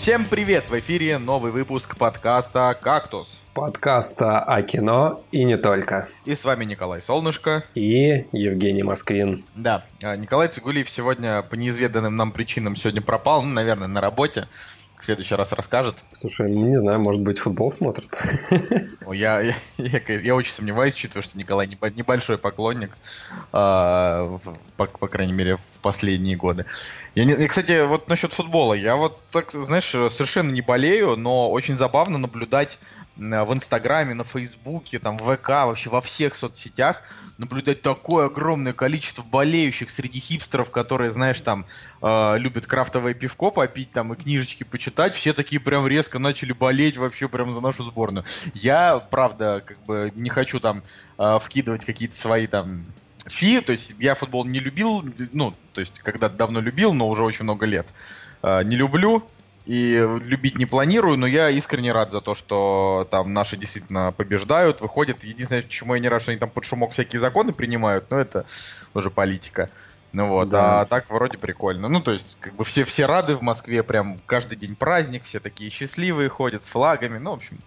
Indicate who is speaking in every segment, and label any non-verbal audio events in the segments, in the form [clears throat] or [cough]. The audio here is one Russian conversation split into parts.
Speaker 1: Всем привет! В эфире новый выпуск подкаста «Кактус».
Speaker 2: Подкаста о кино и не только.
Speaker 1: И с вами Николай Солнышко.
Speaker 2: И Евгений Москвин.
Speaker 1: Да, а, Николай Цигулиев сегодня по неизведанным нам причинам сегодня пропал, ну, наверное, на работе в следующий раз расскажет.
Speaker 2: Слушай, ну не знаю, может быть, футбол смотрит. [laughs]
Speaker 1: Я, я, я, я очень сомневаюсь, учитывая, что Николай небольшой поклонник, э, по, по крайней мере, в последние годы. Я, не, кстати, вот насчет футбола. Я вот так, знаешь, совершенно не болею, но очень забавно наблюдать в Инстаграме, на Фейсбуке, там, в ВК, вообще во всех соцсетях наблюдать такое огромное количество болеющих среди хипстеров, которые, знаешь, там, э, любят крафтовое пивко попить, там, и книжечки почитать, все такие прям резко начали болеть вообще прям за нашу сборную. Я, правда, как бы не хочу там э, вкидывать какие-то свои там фи, то есть я футбол не любил, ну, то есть когда-то давно любил, но уже очень много лет э, не люблю, и любить не планирую, но я искренне рад за то, что там наши действительно побеждают, выходят. Единственное, чему я не рад, что они там под шумок всякие законы принимают, но это уже политика. Ну вот, да. а так вроде прикольно. Ну, то есть, как бы все, все рады в Москве, прям каждый день праздник, все такие счастливые ходят с флагами, ну, в общем,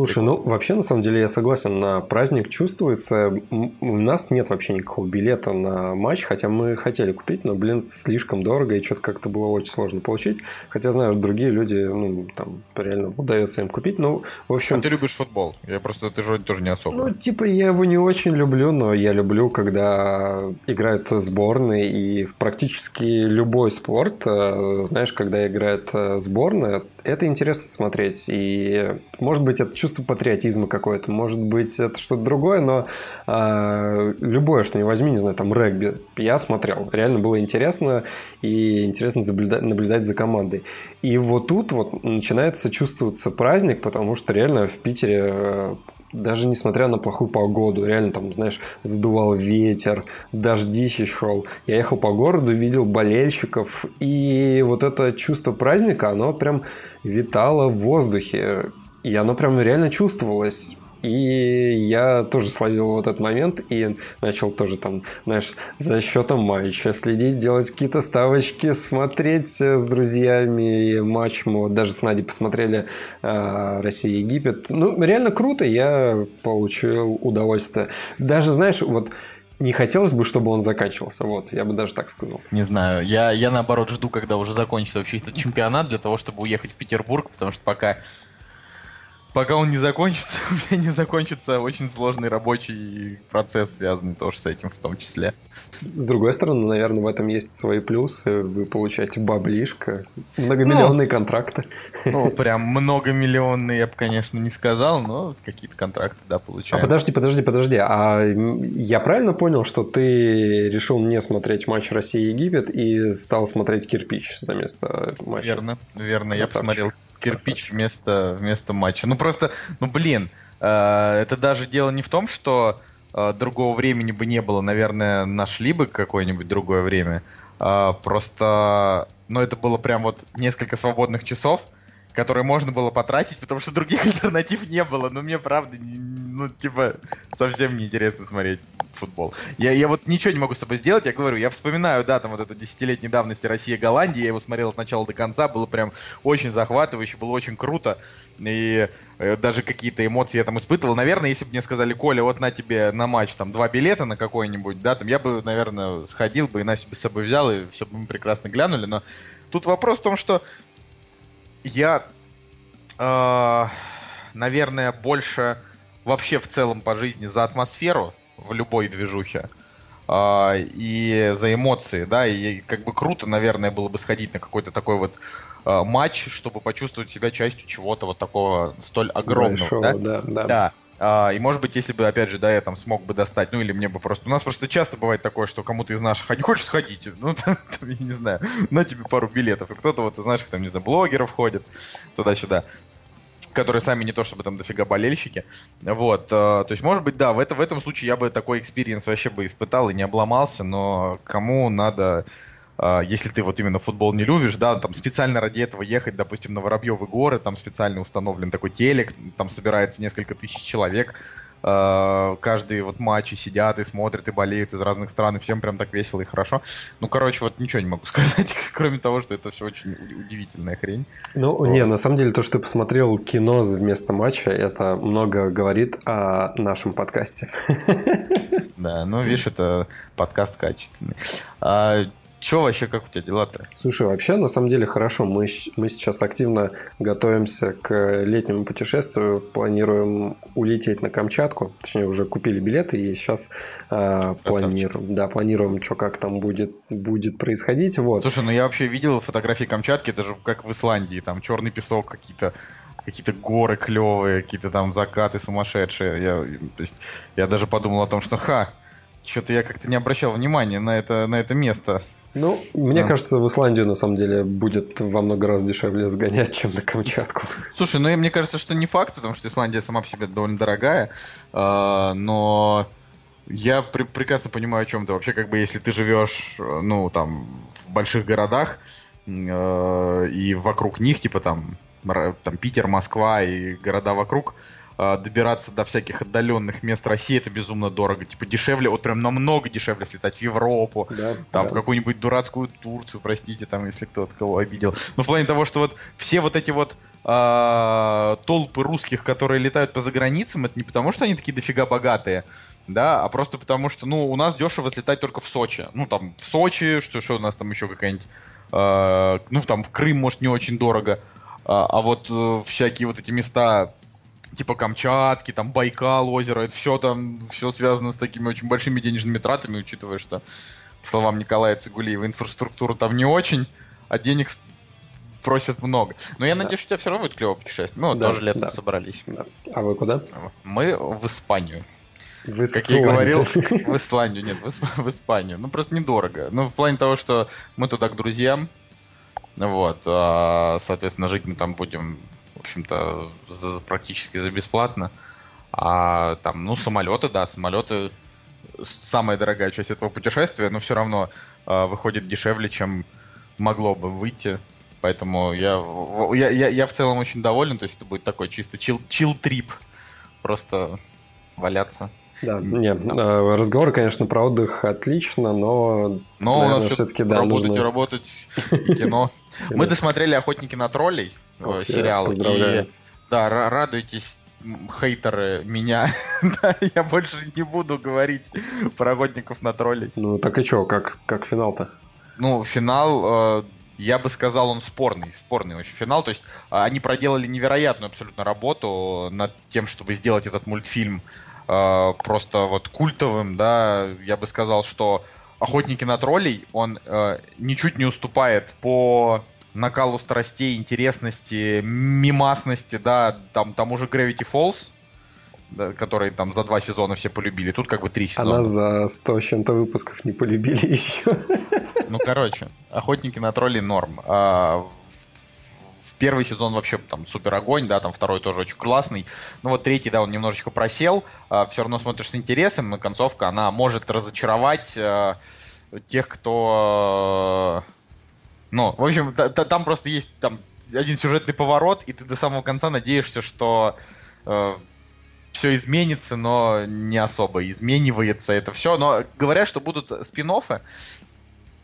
Speaker 2: Слушай, ну вообще на самом деле я согласен, на праздник чувствуется. У нас нет вообще никакого билета на матч, хотя мы хотели купить, но, блин, слишком дорого и что-то как-то было очень сложно получить. Хотя знаю, другие люди, ну, там, реально удается им купить. Ну, в общем...
Speaker 1: А ты любишь футбол? Я просто, ты же тоже не особо.
Speaker 2: Ну, типа, я его не очень люблю, но я люблю, когда играют сборные и практически любой спорт, э, знаешь, когда играет э, сборная, это интересно смотреть. И, может быть, это чувство патриотизма какое-то, может быть, это что-то другое, но э, любое, что не возьми, не знаю, там, регби, я смотрел. Реально было интересно, и интересно наблюдать, наблюдать за командой. И вот тут вот начинается чувствоваться праздник, потому что реально в Питере э, даже несмотря на плохую погоду, реально там, знаешь, задувал ветер, дождище шел. Я ехал по городу, видел болельщиков, и вот это чувство праздника, оно прям витало в воздухе. И оно прям реально чувствовалось. И я тоже словил вот этот момент и начал тоже там, знаешь, за счетом матча следить, делать какие-то ставочки, смотреть с друзьями матч. Мы вот даже с Надей посмотрели э, Россия-Египет. Ну, реально круто, я получил удовольствие. Даже, знаешь, вот не хотелось бы, чтобы он заканчивался. Вот, я бы даже так сказал.
Speaker 1: Не знаю. Я, я наоборот жду, когда уже закончится вообще этот чемпионат, для того, чтобы уехать в Петербург, потому что пока пока он не закончится, [laughs] у меня не закончится очень сложный рабочий процесс, связанный тоже с этим в том числе.
Speaker 2: С другой стороны, наверное, в этом есть свои плюсы. Вы получаете баблишко, многомиллионные ну, контракты.
Speaker 1: Ну, [laughs] прям многомиллионные я бы, конечно, не сказал, но какие-то контракты, да, получаем.
Speaker 2: А подожди, подожди, подожди. А я правильно понял, что ты решил не смотреть матч Россия-Египет и стал смотреть кирпич за место матча?
Speaker 1: Верно, верно. Я посмотрел кирпич вместо, вместо матча. Ну просто, ну блин, э, это даже дело не в том, что э, другого времени бы не было, наверное, нашли бы какое-нибудь другое время. Э, просто, ну это было прям вот несколько свободных часов, которые можно было потратить, потому что других [laughs] альтернатив не было. Но мне правда, ну типа совсем неинтересно смотреть футбол. Я, я вот ничего не могу с собой сделать, я говорю, я вспоминаю, да, там вот эту десятилетней давности Россия-Голландия, я его смотрел от начала до конца, было прям очень захватывающе, было очень круто, и э, даже какие-то эмоции я там испытывал. Наверное, если бы мне сказали, Коля, вот на тебе на матч там два билета на какой-нибудь, да, там я бы, наверное, сходил бы и Настю бы с собой взял, и все бы мы прекрасно глянули, но тут вопрос в том, что я, э, наверное, больше вообще в целом по жизни за атмосферу, в любой движухе. А, и за эмоции, да, и как бы круто, наверное, было бы сходить на какой-то такой вот а, матч, чтобы почувствовать себя частью чего-то вот такого столь огромного, Большого, да? Да, да. да. А, и может быть, если бы, опять же, да, я там смог бы достать, ну или мне бы просто... У нас просто часто бывает такое, что кому-то из наших, а не хочешь сходить? [laughs] Ну, там, там, я не знаю, на тебе пару билетов. И кто-то вот из наших, там, не знаю, блогеров ходит туда-сюда которые сами не то чтобы там дофига болельщики. Вот, э, то есть, может быть, да, в, это, в этом случае я бы такой experience вообще бы испытал и не обломался, но кому надо если ты вот именно футбол не любишь, да, там специально ради этого ехать, допустим, на Воробьевы горы, там специально установлен такой телек, там собирается несколько тысяч человек, э, каждый вот матчи сидят и смотрят и болеют из разных стран, и всем прям так весело и хорошо. Ну, короче, вот ничего не могу [laughs] сказать, [laughs] кроме того, что это все очень удивительная хрень.
Speaker 2: Ну, вот. не, на самом деле, то, что ты посмотрел кино вместо матча, это много говорит о нашем подкасте. [laughs]
Speaker 1: Да, ну, видишь, это подкаст качественный. Че вообще, как у тебя дела-то?
Speaker 2: Слушай, вообще, на самом деле, хорошо. Мы, мы сейчас активно готовимся к летнему путешествию. Планируем улететь на Камчатку. Точнее, уже купили билеты и сейчас э, планируем. Да, планируем, что как там будет, будет происходить. Вот.
Speaker 1: Слушай, ну я вообще видел фотографии Камчатки, это же как в Исландии. Там черный песок, какие-то какие-то горы клевые, какие-то там закаты сумасшедшие. Я, то есть, я даже подумал о том, что ха, что-то я как-то не обращал внимания на это, на это место.
Speaker 2: Ну, мне да. кажется, в Исландию на самом деле будет во много раз дешевле сгонять, чем на Камчатку.
Speaker 1: Слушай, ну мне кажется, что не факт, потому что Исландия сама по себе довольно дорогая, э, но я при прекрасно понимаю, о чем ты. Вообще, как бы, если ты живешь, ну, там, в больших городах, э, и вокруг них, типа там, там Питер, Москва и города вокруг, добираться до всяких отдаленных мест России это безумно дорого. Типа дешевле, вот прям намного дешевле слетать в Европу, да, там да. в какую-нибудь дурацкую Турцию, простите, там, если кто-то кого обидел. Но в плане того, что вот все вот эти вот э, толпы русских, которые летают по заграницам, это не потому, что они такие дофига богатые, да, а просто потому, что, ну, у нас дешево слетать только в Сочи. Ну, там, в Сочи, что, что у нас там еще какая-нибудь, э, ну, там, в Крым, может, не очень дорого. А, а вот э, всякие вот эти места типа Камчатки, там Байкал, озеро, это все там, все связано с такими очень большими денежными тратами, учитывая, что, по словам Николая Цигулиева, инфраструктура там не очень, а денег просят много. Но я да. надеюсь, что у тебя все равно будет клевое путешествие. Мы вот да, тоже летом да. собрались. Да.
Speaker 2: А вы куда?
Speaker 1: Мы в Испанию. В как я и говорил, [laughs] в Исландию, нет, в, в Испанию. Ну, просто недорого. Ну, в плане того, что мы туда к друзьям, вот, а, соответственно, жить мы там будем в общем-то, за, практически за бесплатно. А там, ну, самолеты, да, самолеты самая дорогая часть этого путешествия, но все равно э, выходит дешевле, чем могло бы выйти. Поэтому я, я, я, я в целом очень доволен, то есть это будет такой чисто чил-трип. Просто валяться.
Speaker 2: Да, нет, да. разговор, конечно, про отдых отлично, но...
Speaker 1: Но наверное, у нас все-таки, да, работать нужно... и работать, и кино. [laughs] Мы досмотрели «Охотники на троллей», э, сериал, и да, радуйтесь, хейтеры меня. [laughs] да, я больше не буду говорить про охотников на троллей.
Speaker 2: Ну так и что, как, как финал-то?
Speaker 1: Ну, финал, э, я бы сказал, он спорный, спорный очень финал. То есть а, они проделали невероятную абсолютно работу над тем, чтобы сделать этот мультфильм э, просто вот культовым, да, я бы сказал, что Охотники на троллей, он э, ничуть не уступает по накалу страстей, интересности, мимасности, да, там тому же Gravity Falls, да, который там за два сезона все полюбили. Тут как бы три сезона.
Speaker 2: А нас за сто с чем-то выпусков не полюбили [laughs] еще.
Speaker 1: Ну, короче, охотники на троллей норм. А, Первый сезон вообще там супер огонь, да, там второй тоже очень классный. Ну вот третий, да, он немножечко просел. А, все равно смотришь с интересом, но концовка, она может разочаровать а, тех, кто... Ну, в общем, там просто есть там один сюжетный поворот, и ты до самого конца надеешься, что э, все изменится, но не особо изменивается это все. Но говорят, что будут спин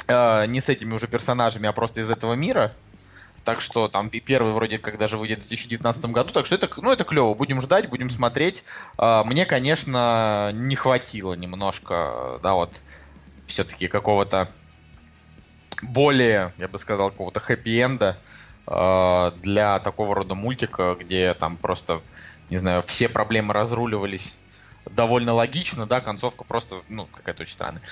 Speaker 1: э, не с этими уже персонажами, а просто из этого мира. Так что там первый вроде как даже выйдет в 2019 году. Так что это, ну, это клево. Будем ждать, будем смотреть. А, мне, конечно, не хватило немножко, да, вот, все-таки какого-то более, я бы сказал, какого-то хэппи-энда а, для такого рода мультика, где там просто, не знаю, все проблемы разруливались довольно логично, да, концовка просто, ну, какая-то очень странная.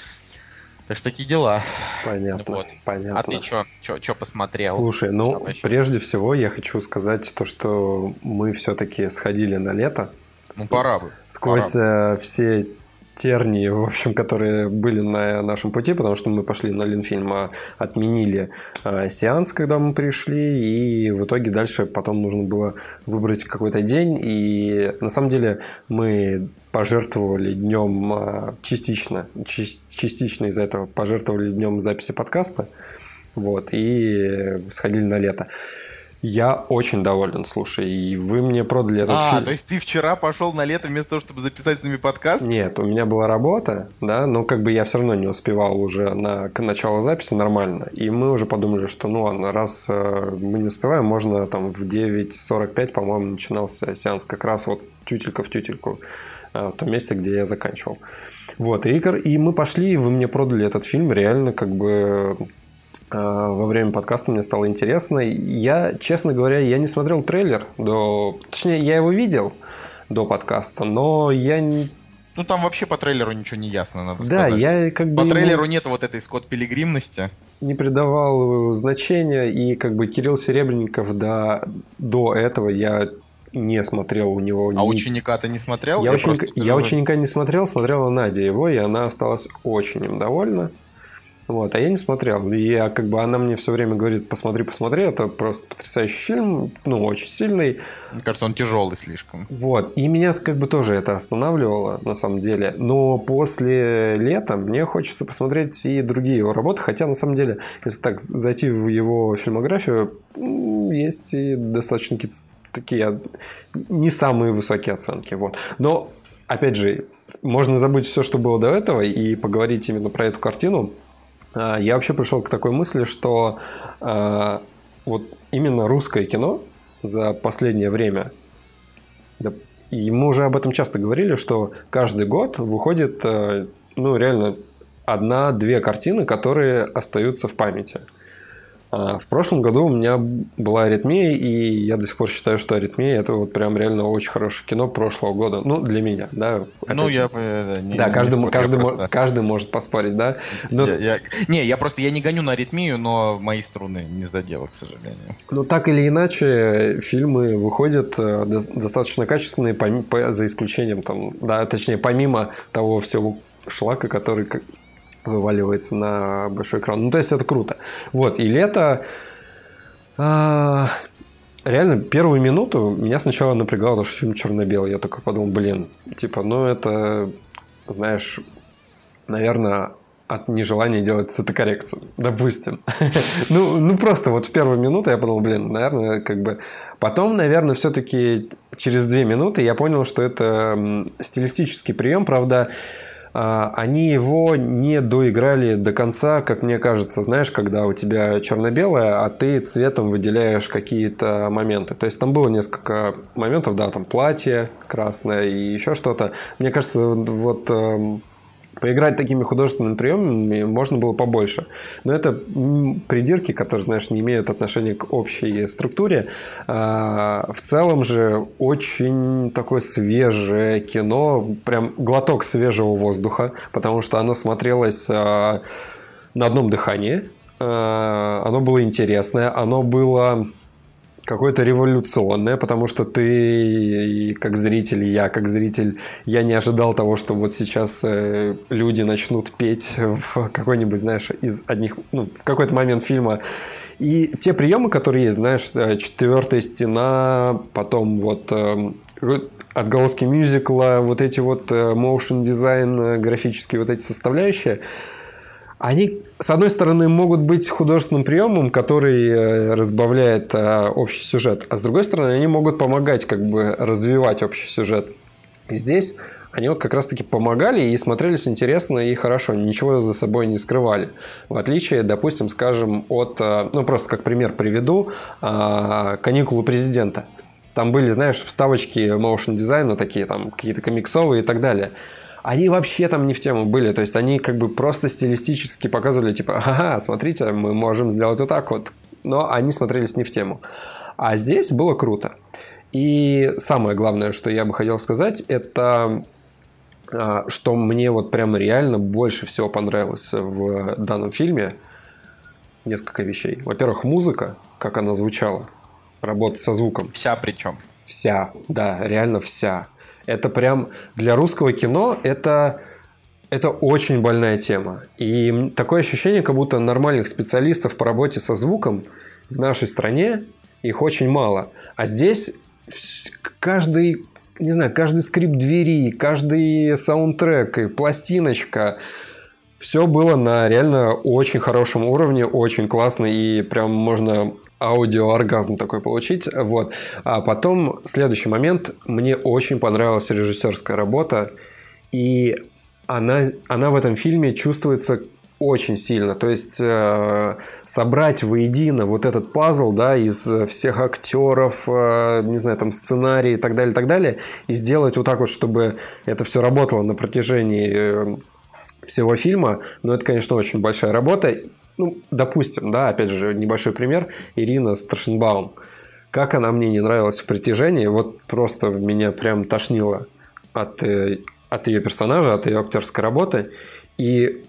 Speaker 1: Так что такие дела.
Speaker 2: Понятно. Вот. понятно.
Speaker 1: А ты что, что посмотрел?
Speaker 2: Слушай, ну, прежде всего я хочу сказать то, что мы все-таки сходили на лето.
Speaker 1: Ну, пора бы.
Speaker 2: Сквозь пора бы. Э, все тернии, в общем, которые были на нашем пути, потому что мы пошли на Ленфильм, а отменили э, сеанс, когда мы пришли, и в итоге дальше потом нужно было выбрать какой-то день, и на самом деле мы пожертвовали днем э, частично, частично из-за этого пожертвовали днем записи подкаста, вот, и сходили на лето. Я очень доволен, слушай, и вы мне продали этот
Speaker 1: а,
Speaker 2: фильм.
Speaker 1: А, то есть ты вчера пошел на лето вместо того, чтобы записать с ними подкаст?
Speaker 2: Нет, у меня была работа, да, но как бы я все равно не успевал уже на к началу записи нормально. И мы уже подумали, что ну ладно, раз э, мы не успеваем, можно там в 9.45, по-моему, начинался сеанс как раз вот тютелька в тютельку, э, в том месте, где я заканчивал. Вот, и, и мы пошли, и вы мне продали этот фильм, реально как бы во время подкаста мне стало интересно. Я, честно говоря, я не смотрел трейлер до... Точнее, я его видел до подкаста, но я не...
Speaker 1: Ну, там вообще по трейлеру ничего не ясно, надо
Speaker 2: да,
Speaker 1: сказать.
Speaker 2: Да, я как бы...
Speaker 1: По трейлеру нет вот этой Скотт Пилигримности.
Speaker 2: Не придавал значения, и как бы Кирилл Серебренников до, до этого я не смотрел у него.
Speaker 1: А ни... ученика ты не смотрел?
Speaker 2: Я, я, ученика, я ученика не смотрел, смотрела Надя его, и она осталась очень им довольна. Вот, а я не смотрел. И я, как бы она мне все время говорит, посмотри, посмотри, это просто потрясающий фильм, ну, очень сильный.
Speaker 1: Мне кажется, он тяжелый слишком.
Speaker 2: Вот, и меня как бы тоже это останавливало, на самом деле. Но после лета мне хочется посмотреть и другие его работы, хотя, на самом деле, если так зайти в его фильмографию, есть и достаточно такие не самые высокие оценки. Вот. Но, опять же, можно забыть все, что было до этого, и поговорить именно про эту картину. А, я вообще пришел к такой мысли, что э, вот именно русское кино за последнее время, да, и мы уже об этом часто говорили, что каждый год выходит, э, ну, реально одна-две картины, которые остаются в памяти. А, в прошлом году у меня была аритмия, и я до сих пор считаю, что аритмия это вот прям реально очень хорошее кино прошлого года. Ну, для меня, да.
Speaker 1: Ну, я да, не,
Speaker 2: Да,
Speaker 1: не
Speaker 2: каждый,
Speaker 1: спорю,
Speaker 2: каждый,
Speaker 1: просто...
Speaker 2: каждый может поспорить, да.
Speaker 1: Но... Я, я... Не, я просто я не гоню на аритмию, но мои струны не задело, к сожалению.
Speaker 2: Ну, так или иначе, фильмы выходят э, достаточно качественные, по, за исключением там, да, точнее, помимо того всего шлака, который вываливается на большой экран. Ну, то есть это круто. Вот, и лето... А, реально, первую минуту меня сначала напрягало, потому что фильм черно-белый. Я только подумал, блин, типа, ну это, знаешь, наверное, от нежелания делать цветокоррекцию, допустим. [laughs] ну, ну, просто вот в первую минуту я подумал, блин, наверное, как бы... Потом, наверное, все-таки через две минуты я понял, что это стилистический прием, правда, они его не доиграли до конца, как мне кажется, знаешь, когда у тебя черно-белое, а ты цветом выделяешь какие-то моменты. То есть там было несколько моментов, да, там платье красное и еще что-то. Мне кажется, вот эм, Поиграть такими художественными приемами можно было побольше. Но это придирки, которые, знаешь, не имеют отношения к общей структуре. А, в целом же очень такое свежее кино, прям глоток свежего воздуха, потому что оно смотрелось а, на одном дыхании. А, оно было интересное, оно было какое-то революционное, потому что ты как зритель, я как зритель, я не ожидал того, что вот сейчас э, люди начнут петь в какой-нибудь, знаешь, из одних, ну, в какой-то момент фильма. И те приемы, которые есть, знаешь, э, четвертая стена, потом вот э, отголоски мюзикла, вот эти вот motion дизайн, графические вот эти составляющие – они, с одной стороны, могут быть художественным приемом, который э, разбавляет э, общий сюжет, а с другой стороны, они могут помогать как бы развивать общий сюжет. И здесь они вот как раз-таки помогали и смотрелись интересно и хорошо, ничего за собой не скрывали. В отличие, допустим, скажем, от, э, ну просто как пример приведу, каникулы президента. Там были, знаешь, вставочки motion дизайна такие, там какие-то комиксовые и так далее они вообще там не в тему были. То есть они как бы просто стилистически показывали, типа, ага, смотрите, мы можем сделать вот так вот. Но они смотрелись не в тему. А здесь было круто. И самое главное, что я бы хотел сказать, это а, что мне вот прям реально больше всего понравилось в данном фильме. Несколько вещей. Во-первых, музыка, как она звучала. Работа со звуком.
Speaker 1: Вся причем.
Speaker 2: Вся, да, реально вся. Это прям для русского кино это, это очень больная тема. И такое ощущение, как будто нормальных специалистов по работе со звуком в нашей стране их очень мало. А здесь каждый, не знаю, каждый скрип двери, каждый саундтрек пластиночка, все было на реально очень хорошем уровне, очень классно, и прям можно аудиооргазм такой получить. Вот. А потом, следующий момент, мне очень понравилась режиссерская работа, и она, она в этом фильме чувствуется очень сильно. То есть э, собрать воедино вот этот пазл, да, из всех актеров, э, не знаю, там сценарий и так далее, и так далее, и сделать вот так вот, чтобы это все работало на протяжении э, всего фильма, ну, это, конечно, очень большая работа. Ну, допустим, да, опять же, небольшой пример. Ирина Страшенбаум. Как она мне не нравилась в притяжении, вот просто меня прям тошнило от, э, от ее персонажа, от ее актерской работы. И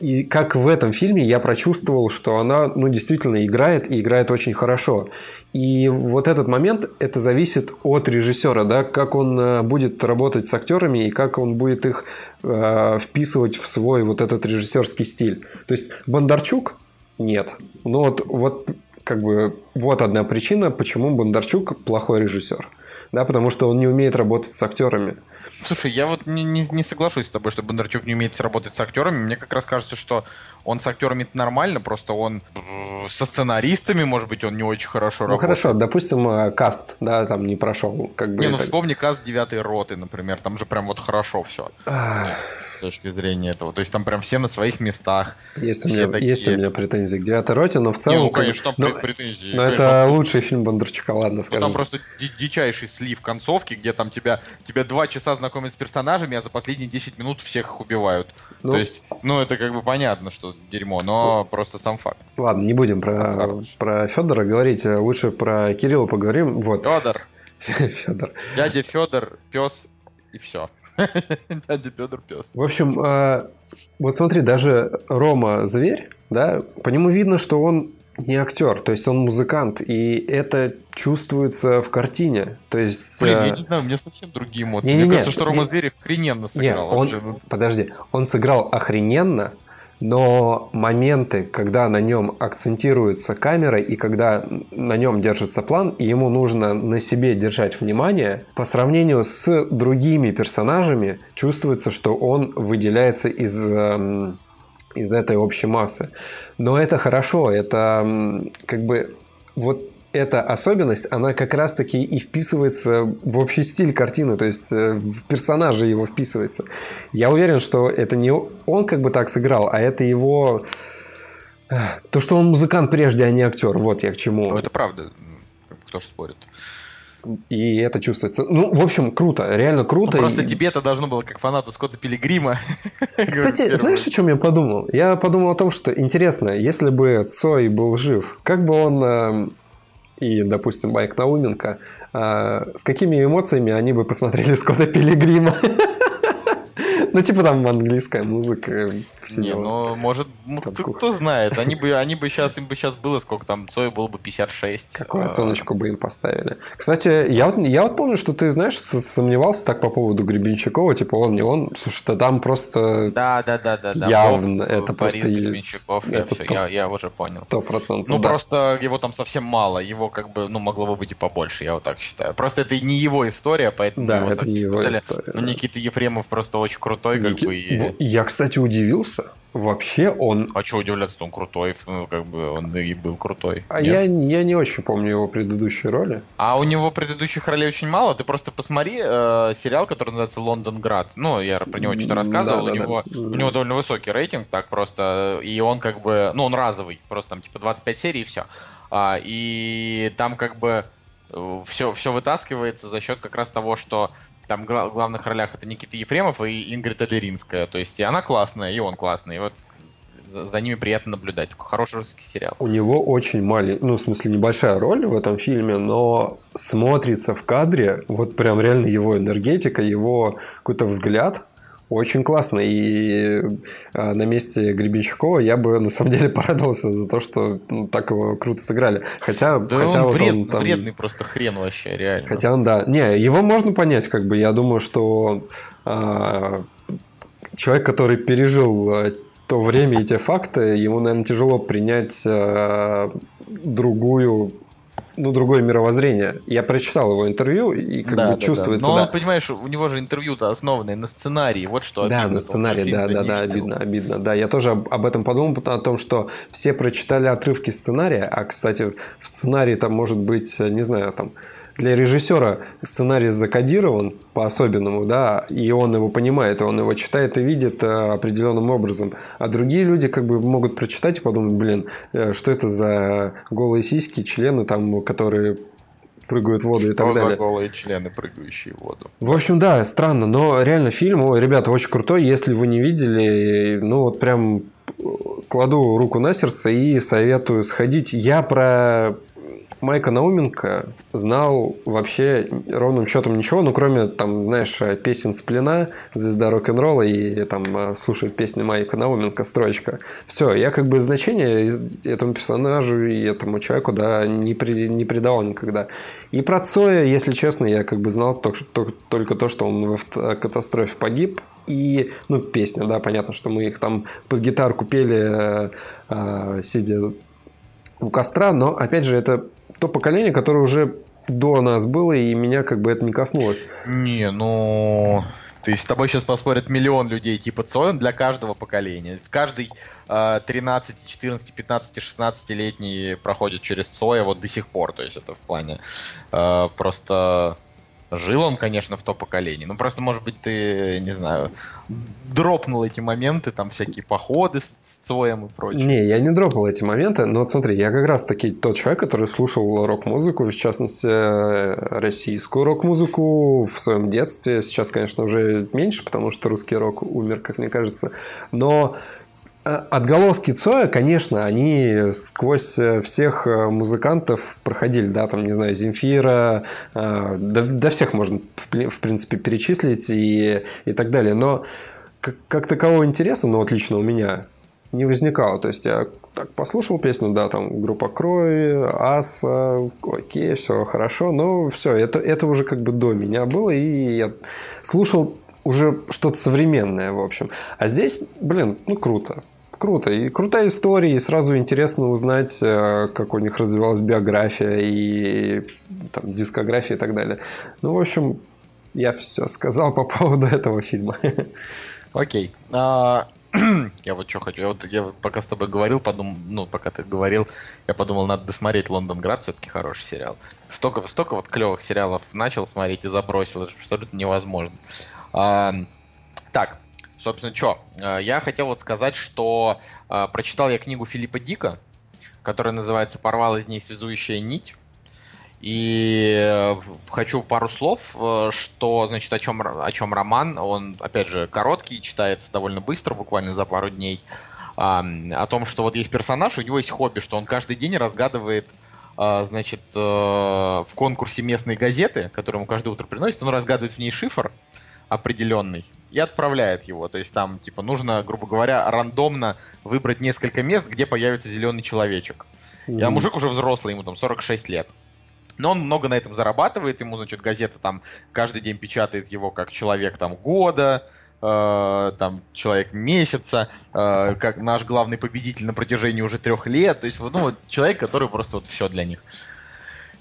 Speaker 2: и как в этом фильме я прочувствовал, что она ну, действительно играет и играет очень хорошо. И вот этот момент, это зависит от режиссера, да, как он э, будет работать с актерами и как он будет их э, вписывать в свой вот этот режиссерский стиль. То есть Бондарчук нет. Но вот, вот как бы вот одна причина, почему Бондарчук плохой режиссер. Да, потому что он не умеет работать с актерами.
Speaker 1: Слушай, я вот не, не, не соглашусь с тобой, что Бондарчук не умеет работать с актерами. Мне как раз кажется, что он с актерами нормально, просто он э, со сценаристами, может быть, он не очень хорошо
Speaker 2: ну, работает. Ну хорошо, допустим, э, каст, да, там не прошел. Как бы
Speaker 1: не, ну это... вспомни каст девятой роты, например, там же прям вот хорошо все. С точки зрения этого. То есть там прям все на своих местах.
Speaker 2: Есть, у меня, такие... есть у меня претензии к девятой роте, но в целом... Не,
Speaker 1: ну, конечно, там но... претензии.
Speaker 2: Но конечно, это лучший фильм Бондарчука, ладно, скажем.
Speaker 1: Ну, там просто дичайший слив концовки, где там тебя, тебя два часа знакомят с персонажами, а за последние 10 минут всех их убивают. Ну, То есть, ну, это как бы понятно, что дерьмо, но просто сам факт.
Speaker 2: Ладно, не будем про, про Федора говорить, а лучше про Кирилла поговорим. Вот.
Speaker 1: Федор. [laughs] Федор. Дядя Федор, пес и все. [laughs] Дядя Федор пес.
Speaker 2: В общем, а, вот смотри, даже Рома зверь, да, по нему видно, что он не актер, то есть он музыкант, и это чувствуется в картине. То есть,
Speaker 1: Блин, я э, не знаю, у меня совсем другие эмоции. Не, Мне не, кажется, что Рома не, Зверев охрененно сыграл.
Speaker 2: Не, он, подожди, он сыграл охрененно, но моменты, когда на нем акцентируется камера и когда на нем держится план, и ему нужно на себе держать внимание, по сравнению с другими персонажами чувствуется, что он выделяется из, эм, из этой общей массы. Но это хорошо, это как бы вот эта особенность, она как раз-таки и вписывается в общий стиль картины, то есть э, в персонажа его вписывается. Я уверен, что это не он как бы так сыграл, а это его... Э, то, что он музыкант прежде, а не актер. Вот я к чему.
Speaker 1: Ну, это правда. Кто же спорит.
Speaker 2: И это чувствуется. Ну, в общем, круто, реально круто. Ну,
Speaker 1: просто
Speaker 2: и...
Speaker 1: тебе это должно было как фанату Скотта Пилигрима. [laughs]
Speaker 2: Кстати, знаешь, о чем я подумал? Я подумал о том, что интересно, если бы Цой был жив, как бы он эм, и, допустим, Майк Науменко, а, с какими эмоциями они бы посмотрели [laughs] Скотта Пилигрима? [laughs] Ну, типа там английская музыка.
Speaker 1: Не, ну, может, кто знает. Они бы, они бы сейчас, им бы сейчас было сколько там, Цой было бы 56.
Speaker 2: Какую оценочку бы им поставили? Кстати, я вот, я вот помню, что ты, знаешь, сомневался так по поводу Гребенщикова, типа он, не он. Слушай, да там просто...
Speaker 1: Да, да, да, да.
Speaker 2: Явно это
Speaker 1: Борис просто... Гребенщиков, я, уже понял.
Speaker 2: Сто процентов,
Speaker 1: Ну, да. просто его там совсем мало, его как бы, ну, могло бы быть и побольше, я вот так считаю. Просто это не его история, поэтому
Speaker 2: да, его это совсем... не его история.
Speaker 1: Ну, Никита Ефремов просто очень крутой, как Ники... бы. И...
Speaker 2: Я, кстати, удивился. Вообще он...
Speaker 1: А что удивляться, он крутой, ну, как бы он и был крутой.
Speaker 2: А я, я не очень помню его предыдущие роли.
Speaker 1: А у него предыдущих ролей очень мало. Ты просто посмотри э, сериал, который называется Лондонград. Ну, я про него что-то рассказывал. Да, да, у, него, да. у него довольно высокий рейтинг, так просто. И он как бы, ну, он разовый, просто там типа 25 серий и все. А, и там как бы все, все вытаскивается за счет как раз того, что там в главных ролях это Никита Ефремов и Ингрид Адлеринская. То есть и она классная, и он классный. И вот за, за ними приятно наблюдать. Хороший русский сериал.
Speaker 2: У него очень маленькая, ну, в смысле, небольшая роль в этом фильме, но смотрится в кадре вот прям реально его энергетика, его какой-то взгляд очень классно. И а, на месте Гребенщикова я бы на самом деле [laughs] порадовался за то, что ну, так его круто сыграли. Хотя,
Speaker 1: да
Speaker 2: хотя
Speaker 1: он,
Speaker 2: вот
Speaker 1: вред, он там... вредный просто хрен вообще, реально.
Speaker 2: Хотя он, да. Не, его можно понять, как бы. Я думаю, что а, человек, который пережил а, то время и те факты, ему, наверное, тяжело принять а, другую ну, другое мировоззрение. Я прочитал его интервью, и как
Speaker 1: да,
Speaker 2: бы
Speaker 1: да,
Speaker 2: чувствуется...
Speaker 1: Да. Но,
Speaker 2: да.
Speaker 1: он, понимаешь, у него же интервью-то основанное на сценарии, вот что
Speaker 2: Да,
Speaker 1: обидно.
Speaker 2: на сценарии, да, да, да, обидно, обидно. Да, я тоже об, об этом подумал, о том, что все прочитали отрывки сценария, а, кстати, в сценарии там может быть, не знаю, там для режиссера сценарий закодирован по-особенному, да, и он его понимает, и он его читает и видит э, определенным образом. А другие люди как бы могут прочитать и подумать, блин, э, что это за голые сиськи, члены там, которые прыгают в воду и
Speaker 1: Что
Speaker 2: так
Speaker 1: за
Speaker 2: далее.
Speaker 1: голые члены, прыгающие в воду?
Speaker 2: В общем, да, странно, но реально фильм, ой, ребята, очень крутой. Если вы не видели, ну вот прям кладу руку на сердце и советую сходить. Я про Майка Науменко знал вообще ровным счетом ничего, ну, кроме, там, знаешь, песен Сплина, звезда рок-н-ролла и там э, слушать песни Майка Науменко, строчка. Все, я как бы значение этому персонажу и этому человеку, да, не, при, не придавал никогда. И про Цоя, если честно, я как бы знал только, только, только то, что он в катастрофе погиб. И, ну, песня, да, понятно, что мы их там под гитарку пели, э, сидя у костра, но, опять же, это то поколение, которое уже до нас было, и меня как бы это не коснулось.
Speaker 1: Не, ну... То есть с тобой сейчас поспорят миллион людей типа Цой, он для каждого поколения. Каждый э, 13, 14, 15, 16-летний проходит через Цоя вот до сих пор. То есть это в плане э, просто Жил он, конечно, в то поколении. Ну, просто, может быть, ты, не знаю, дропнул эти моменты, там всякие походы с, с Цоем и прочее.
Speaker 2: Не, я не дропал эти моменты, но вот смотри, я как раз таки тот человек, который слушал рок-музыку, в частности, российскую рок-музыку в своем детстве. Сейчас, конечно, уже меньше, потому что русский рок умер, как мне кажется. Но Отголоски Цоя, конечно, они сквозь всех музыкантов проходили, да, там, не знаю, Земфира, до, до всех можно, в принципе, перечислить и, и так далее. Но как, как такового интереса, ну, вот лично у меня, не возникало. То есть я так послушал песню, да, там группа Крови, Аса, окей, все хорошо, но все, это, это уже как бы до меня было, и я слушал уже что-то современное, в общем. А здесь, блин, ну круто. Круто. И крутая история, и сразу интересно узнать, как у них развивалась биография и там, дискография и так далее. Ну, в общем, я все сказал по поводу [laughs] этого фильма.
Speaker 1: Окей. Okay. [clears throat] Uh... Я вот что хочу. Я вот я пока с тобой говорил, подумал, ну, пока ты говорил, я подумал, надо досмотреть Лондонград, все-таки хороший сериал. Столько, столько вот клевых сериалов начал смотреть и забросил, это абсолютно невозможно. Так, собственно, что? Я хотел вот сказать, что а, прочитал я книгу Филиппа Дика, которая называется «Порвал из ней связующая нить». И хочу пару слов, что, значит, о чем, о чем роман. Он, опять же, короткий, читается довольно быстро, буквально за пару дней. О том, что вот есть персонаж, у него есть хобби, что он каждый день разгадывает значит, в конкурсе местной газеты, которую ему каждое утро приносит, он разгадывает в ней шифр определенный и отправляет его. То есть там, типа, нужно, грубо говоря, рандомно выбрать несколько мест, где появится зеленый человечек. Mm-hmm. А мужик уже взрослый, ему там 46 лет. Но он много на этом зарабатывает, ему, значит, газета там каждый день печатает его как человек там года, э, там человек месяца, э, как наш главный победитель на протяжении уже трех лет. То есть, ну, вот человек, который просто вот все для них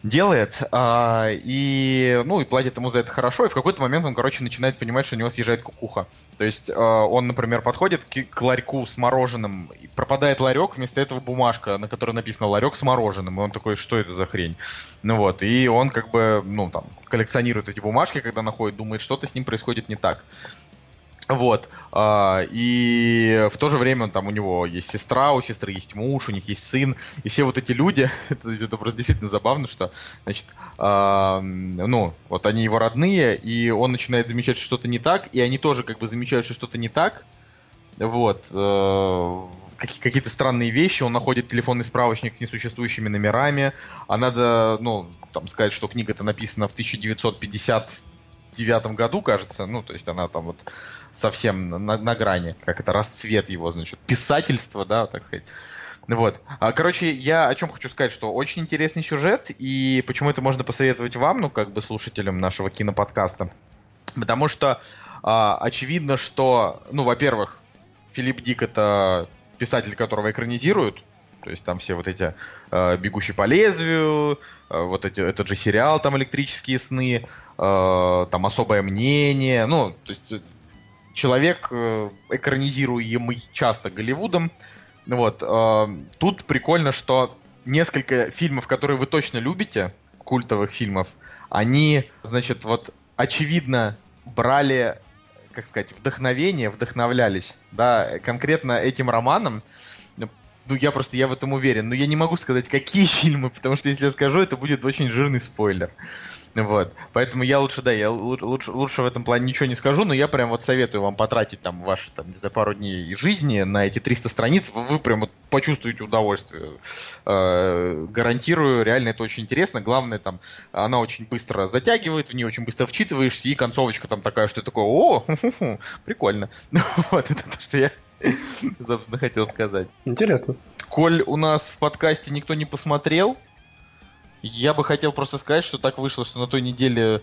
Speaker 1: делает, а, и, ну, и платит ему за это хорошо, и в какой-то момент он, короче, начинает понимать, что у него съезжает кукуха. То есть а, он, например, подходит к, к ларьку с мороженым, и пропадает ларек, вместо этого бумажка, на которой написано ларек с мороженым, и он такой, что это за хрень? Ну вот, и он как бы, ну, там, коллекционирует эти бумажки, когда находит, думает, что-то с ним происходит не так. Вот. И в то же время там у него есть сестра, у сестры есть муж, у них есть сын. И все вот эти люди, [laughs] это, просто действительно забавно, что, значит, ну, вот они его родные, и он начинает замечать, что что-то не так, и они тоже как бы замечают, что что-то не так. Вот. Э, какие-то странные вещи, он находит телефонный справочник с несуществующими номерами, а надо, ну, там сказать, что книга-то написана в 1950 девятом году, кажется, ну, то есть она там вот совсем на, на грани, как это расцвет его, значит, писательства, да, так сказать. Вот. Короче, я о чем хочу сказать, что очень интересный сюжет, и почему это можно посоветовать вам, ну, как бы слушателям нашего киноподкаста. Потому что а, очевидно, что, ну, во-первых, Филипп Дик это писатель, которого экранизируют, То есть там все вот эти э, «Бегущий по лезвию», э, вот эти, этот же сериал там «Электрические сны», э, там «Особое мнение». Ну, то есть э, человек, э, экранизируемый часто Голливудом. Вот. Э, тут прикольно, что несколько фильмов, которые вы точно любите, культовых фильмов, они, значит, вот очевидно брали как сказать, вдохновение, вдохновлялись, да, конкретно этим романом, ну, я просто, я в этом уверен. Но я не могу сказать, какие [laughs] фильмы, потому что если я скажу, это будет очень жирный спойлер. Вот. Поэтому я лучше, да, я лучше, лучше в этом плане ничего не скажу, но я прям вот советую вам потратить там ваши, там, не знаю, пару дней жизни на эти 300 страниц, вы, вы прям вот почувствуете удовольствие. Э, гарантирую, реально это очень интересно. Главное, там, она очень быстро затягивает, в нее очень быстро вчитываешься, и концовочка там такая, что ты такой, о, прикольно. [laughs] Вот, это то, что я собственно, хотел сказать.
Speaker 2: Интересно.
Speaker 1: Коль у нас в подкасте никто не посмотрел, я бы хотел просто сказать, что так вышло, что на той неделе,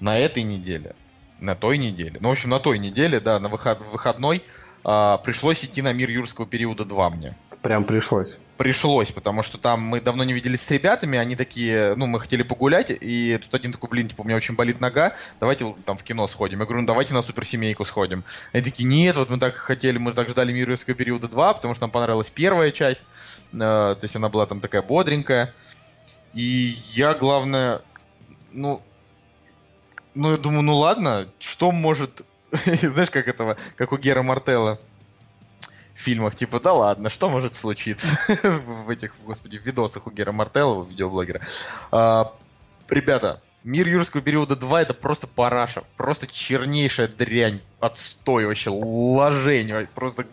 Speaker 1: на этой неделе, на той неделе, ну, в общем, на той неделе, да, на выход, выходной, а, пришлось идти на мир юрского периода 2 мне.
Speaker 2: Прям пришлось.
Speaker 1: Пришлось, потому что там мы давно не виделись с ребятами, они такие, ну, мы хотели погулять, и тут один такой, блин, типа, у меня очень болит нога, давайте там в кино сходим. Я говорю, ну, давайте на суперсемейку сходим. Они такие, нет, вот мы так хотели, мы так ждали «Мир юрского периода 2», потому что нам понравилась первая часть, э, то есть она была там такая бодренькая. И я, главное, ну, ну, я думаю, ну ладно, что может, [laughs] знаешь, как этого, как у Гера Мартелла, фильмах, типа, да ладно, что может случиться [laughs] в этих, господи, в видосах у Гера Мартеллова, видеоблогера. А, ребята, Мир юрского периода 2 это просто параша. Просто чернейшая дрянь. Отстой вообще. Ложень. Просто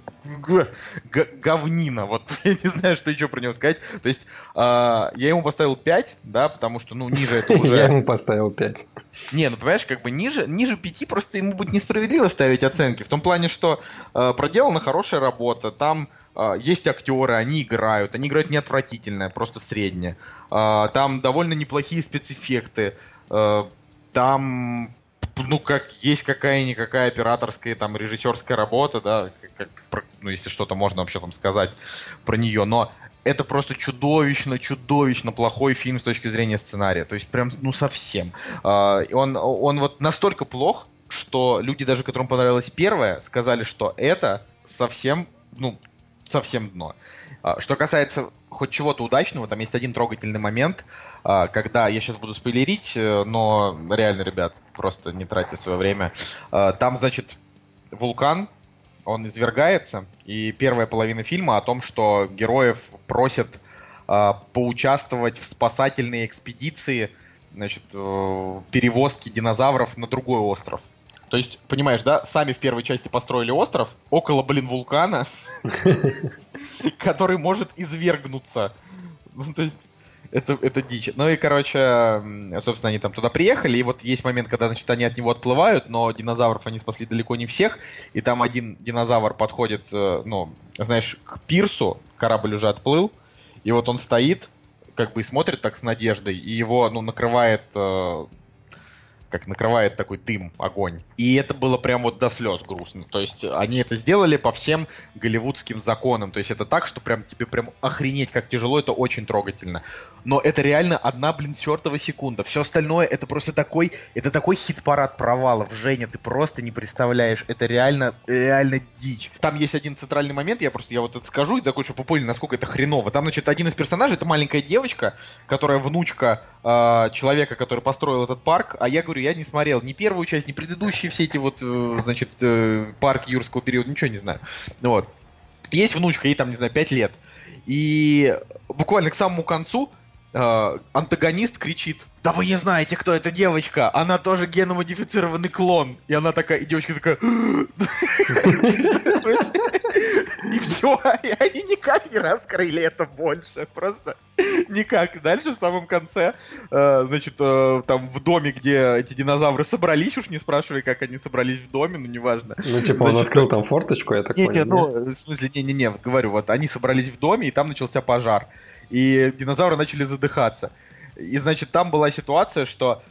Speaker 1: говнина. Вот [laughs] я не знаю, что еще про него сказать. То есть э, я ему поставил 5, да, потому что, ну, ниже это [laughs] уже...
Speaker 2: Я ему поставил 5.
Speaker 1: Не, ну понимаешь, как бы ниже, ниже 5 просто ему будет несправедливо ставить оценки. В том плане, что э, проделана хорошая работа. Там Uh, есть актеры, они играют, они играют не отвратительно, просто среднее. Uh, там довольно неплохие спецэффекты. Э, там ну, как есть какая-никакая операторская, там, режиссерская работа, да, как, ну, если что-то можно вообще там сказать про нее, но это просто чудовищно, чудовищно плохой фильм с точки зрения сценария, то есть прям, ну, совсем. Uh, он, он вот настолько плох, что люди, даже которым понравилась первая, сказали, что это совсем, ну, совсем дно. А, что касается хоть чего-то удачного, там есть один трогательный момент, а, когда, я сейчас буду спойлерить, э, но реально, ребят, просто не тратьте свое время. А, там, значит, вулкан, он извергается, и первая половина фильма о том, что героев просят поучаствовать в спасательной экспедиции, значит, э, перевозки динозавров на другой остров. То есть, понимаешь, да, сами в первой части построили остров около, блин, вулкана, [laughs] [laughs] который может извергнуться. Ну, то есть, это, это дичь. Ну и, короче, собственно, они там туда приехали, и вот есть момент, когда, значит, они от него отплывают, но динозавров они спасли далеко не всех, и там один динозавр подходит, э, ну, знаешь, к пирсу, корабль уже отплыл, и вот он стоит, как бы и смотрит так с надеждой, и его, ну, накрывает э, как накрывает такой дым, огонь. И это было прям вот до слез грустно. То есть они это сделали по всем голливудским законам. То есть это так, что прям тебе прям охренеть, как тяжело, это очень трогательно. Но это реально одна, блин, чертова секунда. Все остальное это просто такой, это такой хит-парад провалов. Женя, ты просто не представляешь. Это реально, реально дичь. Там есть один центральный момент, я просто, я вот это скажу и вы поняли, насколько это хреново. Там, значит, один из персонажей, это маленькая девочка, которая внучка э, человека, который построил этот парк, а я говорю, я не смотрел ни первую часть, ни предыдущие все эти вот, э, значит, э, парки юрского периода, ничего не знаю. Вот. Есть внучка, ей там, не знаю, 5 лет. И буквально к самому концу э, антагонист кричит, да вы не знаете, кто эта девочка, она тоже геномодифицированный клон. И она такая, и девочка такая... И все, и они никак не раскрыли это больше, просто никак. Дальше в самом конце, э, значит, э, там в доме, где эти динозавры собрались, уж не спрашивай, как они собрались в доме, ну неважно.
Speaker 2: Ну типа он открыл там форточку, я так
Speaker 1: понял. Не, ну, в смысле, не-не-не, говорю, вот они собрались в доме, и там начался пожар. И динозавры начали задыхаться. И, значит, там была ситуация, что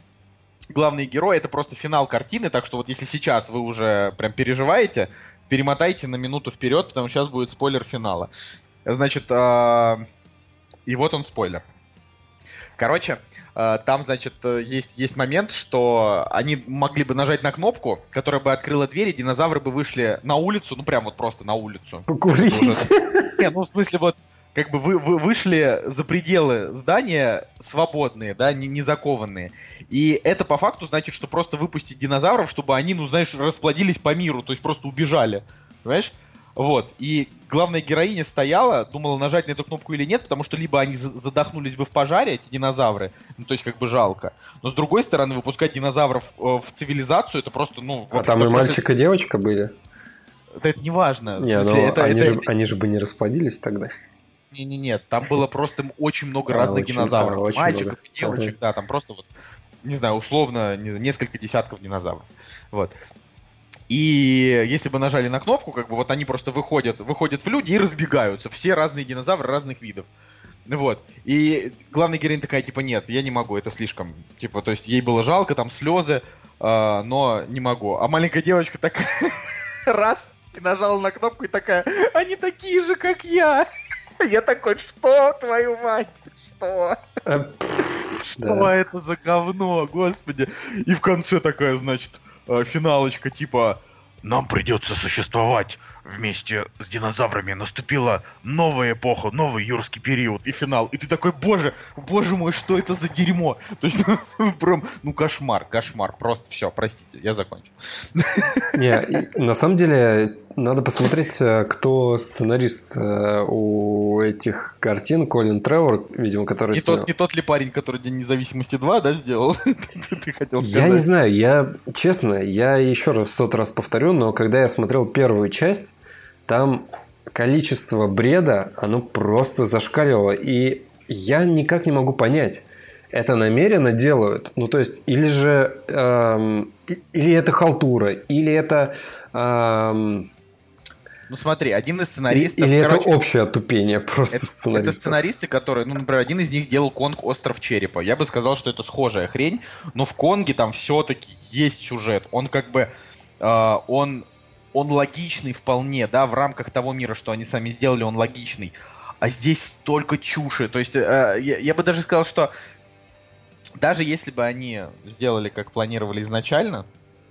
Speaker 1: главный герой это просто финал картины, так что вот если сейчас вы уже прям переживаете, перемотайте на минуту вперед, потому что сейчас будет спойлер финала. Значит, э, и вот он спойлер. Короче, э, там, значит, есть, есть момент, что они могли бы нажать на кнопку, которая бы открыла дверь, и динозавры бы вышли на улицу, ну прям вот просто на улицу.
Speaker 2: Покурить? Уже...
Speaker 1: Не, ну в смысле вот как бы вы, вы вышли за пределы здания свободные, да, не, не закованные. И это по факту значит, что просто выпустить динозавров, чтобы они, ну, знаешь, расплодились по миру, то есть просто убежали. Понимаешь? Вот. И главная героиня стояла, думала, нажать на эту кнопку или нет, потому что либо они задохнулись бы в пожаре, эти динозавры, ну, то есть как бы жалко. Но с другой стороны, выпускать динозавров э, в цивилизацию, это просто, ну...
Speaker 2: А там и мальчик, и девочка были?
Speaker 1: Да это не важно.
Speaker 2: Не, ну, это, они, это, же, это... они же бы не расплодились тогда.
Speaker 1: Не-не-не, там было просто очень много а, разных очень, динозавров. А, Мальчиков много. и девочек, да, там просто вот, не знаю, условно, несколько десятков динозавров. Вот. И если бы нажали на кнопку, как бы вот они просто выходят, выходят в люди и разбегаются. Все разные динозавры разных видов. Вот. И главная героиня такая, типа, нет, я не могу, это слишком. Типа, то есть ей было жалко, там слезы, э, но не могу. А маленькая девочка такая [laughs] раз и нажала на кнопку и такая, они такие же, как я. [laughs] Я такой, что, твою мать, что? Э, [laughs] что это за говно, господи. И в конце такая, значит, э, финалочка типа нам придется существовать вместе с динозаврами. Наступила новая эпоха, новый юрский период и финал. И ты такой, боже, боже мой, что это за дерьмо? [laughs] То есть, прям, ну, кошмар, кошмар. Просто все, простите, я закончил.
Speaker 2: Не, на самом деле, надо посмотреть, э, кто сценарист э, у этих картин. Колин Тревор, видимо, который...
Speaker 1: Не, тот, не тот ли парень, который День независимости 2, да, сделал? [laughs]
Speaker 2: Ты хотел сказать. Я не знаю, я, честно, я еще раз сот раз повторю, но когда я смотрел первую часть, там количество бреда, оно просто зашкаливало. И я никак не могу понять, это намеренно делают? Ну, то есть, или же... Эм, или это халтура, или это... Эм,
Speaker 1: ну смотри, один из сценаристов...
Speaker 2: Или короче, это общее тупение просто это,
Speaker 1: сценаристов? Это сценаристы, которые, ну, например, один из них делал Конг «Остров черепа». Я бы сказал, что это схожая хрень, но в Конге там все-таки есть сюжет. Он как бы... Э, он, он логичный вполне, да, в рамках того мира, что они сами сделали, он логичный. А здесь столько чуши. То есть э, я, я бы даже сказал, что даже если бы они сделали, как планировали изначально,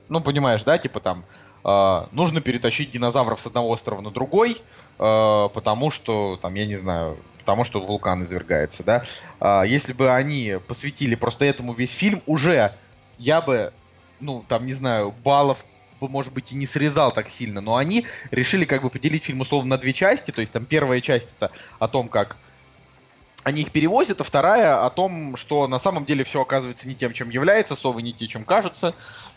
Speaker 1: ну, понимаешь, да, типа там э, нужно перетащить динозавров с одного острова на другой, э, потому что, там, я не знаю, потому что вулкан извергается, да. Э, если бы они посвятили просто этому весь фильм, уже я бы, ну, там, не знаю, баллов бы, может быть, и не срезал так сильно, но они решили как бы поделить фильм условно на две части, то есть там первая часть это о том, как они их перевозят, а вторая о том, что на самом деле все оказывается не тем, чем является, совы не те, чем кажутся,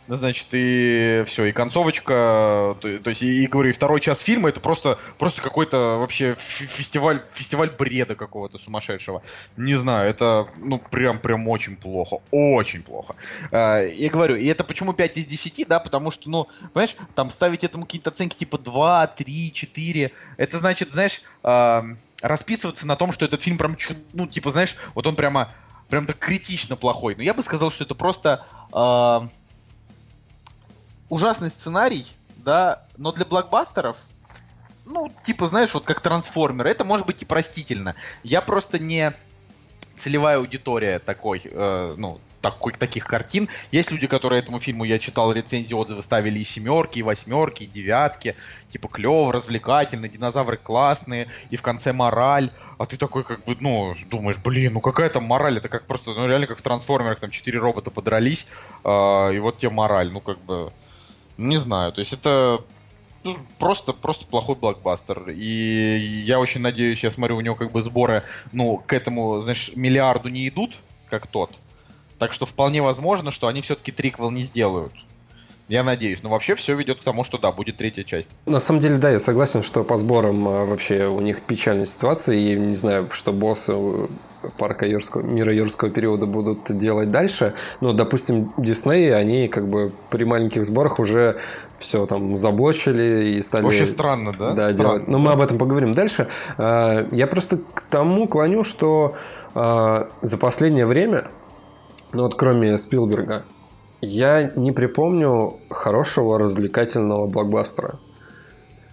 Speaker 1: значит, и все, и концовочка, то, то есть, и, и говорю, и второй час фильма это просто, просто какой-то вообще фестиваль, фестиваль бреда какого-то сумасшедшего. Не знаю, это, ну, прям, прям очень плохо, очень плохо. А, я говорю, и это почему 5 из 10, да, потому что, ну, понимаешь, там ставить этому какие-то оценки типа 2, 3, 4, это значит, знаешь, расписываться на том, что этот фильм прям, ну, типа, знаешь, вот он прямо, прям так критично плохой. Но я бы сказал, что это просто э, ужасный сценарий, да, но для блокбастеров, ну, типа, знаешь, вот как трансформеры, это может быть и простительно. Я просто не целевая аудитория такой, э, ну, такой, таких картин. Есть люди, которые этому фильму, я читал рецензии, отзывы ставили и семерки, и восьмерки, и девятки. Типа клево, развлекательно, динозавры классные, и в конце мораль. А ты такой, как бы, ну, думаешь, блин, ну какая там мораль? Это как просто, ну реально как в трансформерах, там четыре робота подрались, э, и вот тебе мораль. Ну, как бы, не знаю. То есть это просто, просто плохой блокбастер. И я очень надеюсь, я смотрю, у него как бы сборы, ну, к этому, знаешь, миллиарду не идут, как тот. Так что вполне возможно, что они все-таки триквел не сделают. Я надеюсь. Но вообще все ведет к тому, что да, будет третья часть.
Speaker 2: На самом деле, да, я согласен, что по сборам а, вообще у них печальная ситуация. И не знаю, что боссы парка юрского, мира юрского периода будут делать дальше. Но, допустим, Дисней, они как бы при маленьких сборах уже все там заблочили и стали...
Speaker 1: Очень странно, да?
Speaker 2: Да, странно. делать. Но мы об этом поговорим дальше. А, я просто к тому клоню, что а, за последнее время ну вот кроме Спилберга, я не припомню хорошего развлекательного блокбастера.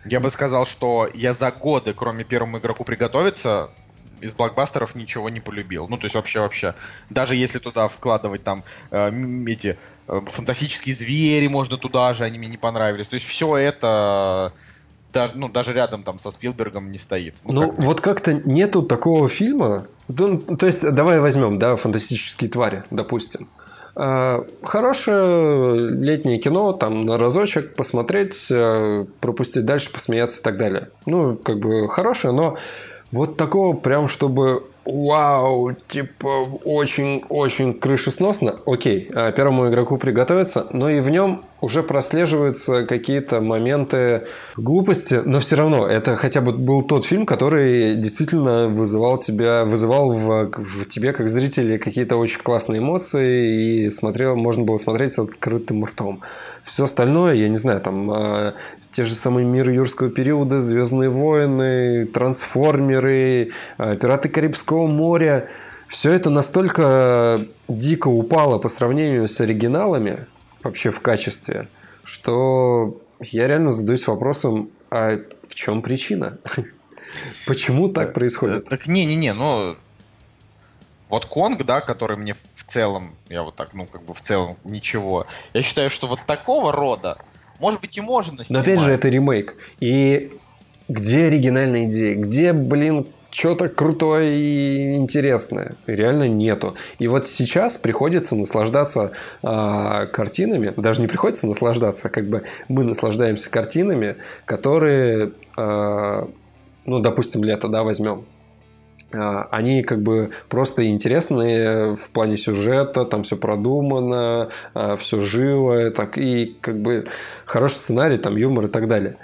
Speaker 1: Я бы сказал, что я за годы, кроме первому игроку приготовиться, из блокбастеров ничего не полюбил. Ну, то есть вообще-вообще. Даже если туда вкладывать там э, эти э, фантастические звери, можно туда же, они мне не понравились. То есть все это даже, ну, даже рядом там со Спилбергом не стоит.
Speaker 2: Ну, ну как вот как-то нету такого фильма. Ну, то есть, давай возьмем, да, фантастические твари, допустим. А, хорошее летнее кино, там на разочек посмотреть, э, пропустить дальше, посмеяться и так далее. Ну, как бы хорошее, но вот такого прям, чтобы вау, типа очень-очень крышесносно, окей, а первому игроку приготовиться, но и в нем уже прослеживаются какие-то моменты глупости, но все равно это хотя бы был тот фильм, который действительно вызывал тебя, вызывал в, в тебе как зрителе какие-то очень классные эмоции и смотрел, можно было смотреть с открытым ртом. Все остальное, я не знаю, там а, те же самые миры юрского периода, Звездные войны, Трансформеры, э, Пираты Карибского моря. Все это настолько дико упало по сравнению с оригиналами, вообще в качестве, что я реально задаюсь вопросом, а в чем причина? [laughs] Почему так происходит?
Speaker 1: Так не-не-не, ну вот Конг, да, который мне целом, я вот так, ну, как бы в целом ничего. Я считаю, что вот такого рода может быть, и можно
Speaker 2: снимать. Но опять же, это ремейк. И где оригинальная идея? Где, блин, что-то крутое и интересное. Реально нету. И вот сейчас приходится наслаждаться э, картинами. Даже не приходится наслаждаться, как бы мы наслаждаемся картинами, которые, э, ну, допустим, лето, да, возьмем. А, они как бы просто интересные в плане сюжета, там все продумано, а, все живо, так и как бы хороший сценарий, там юмор и так далее.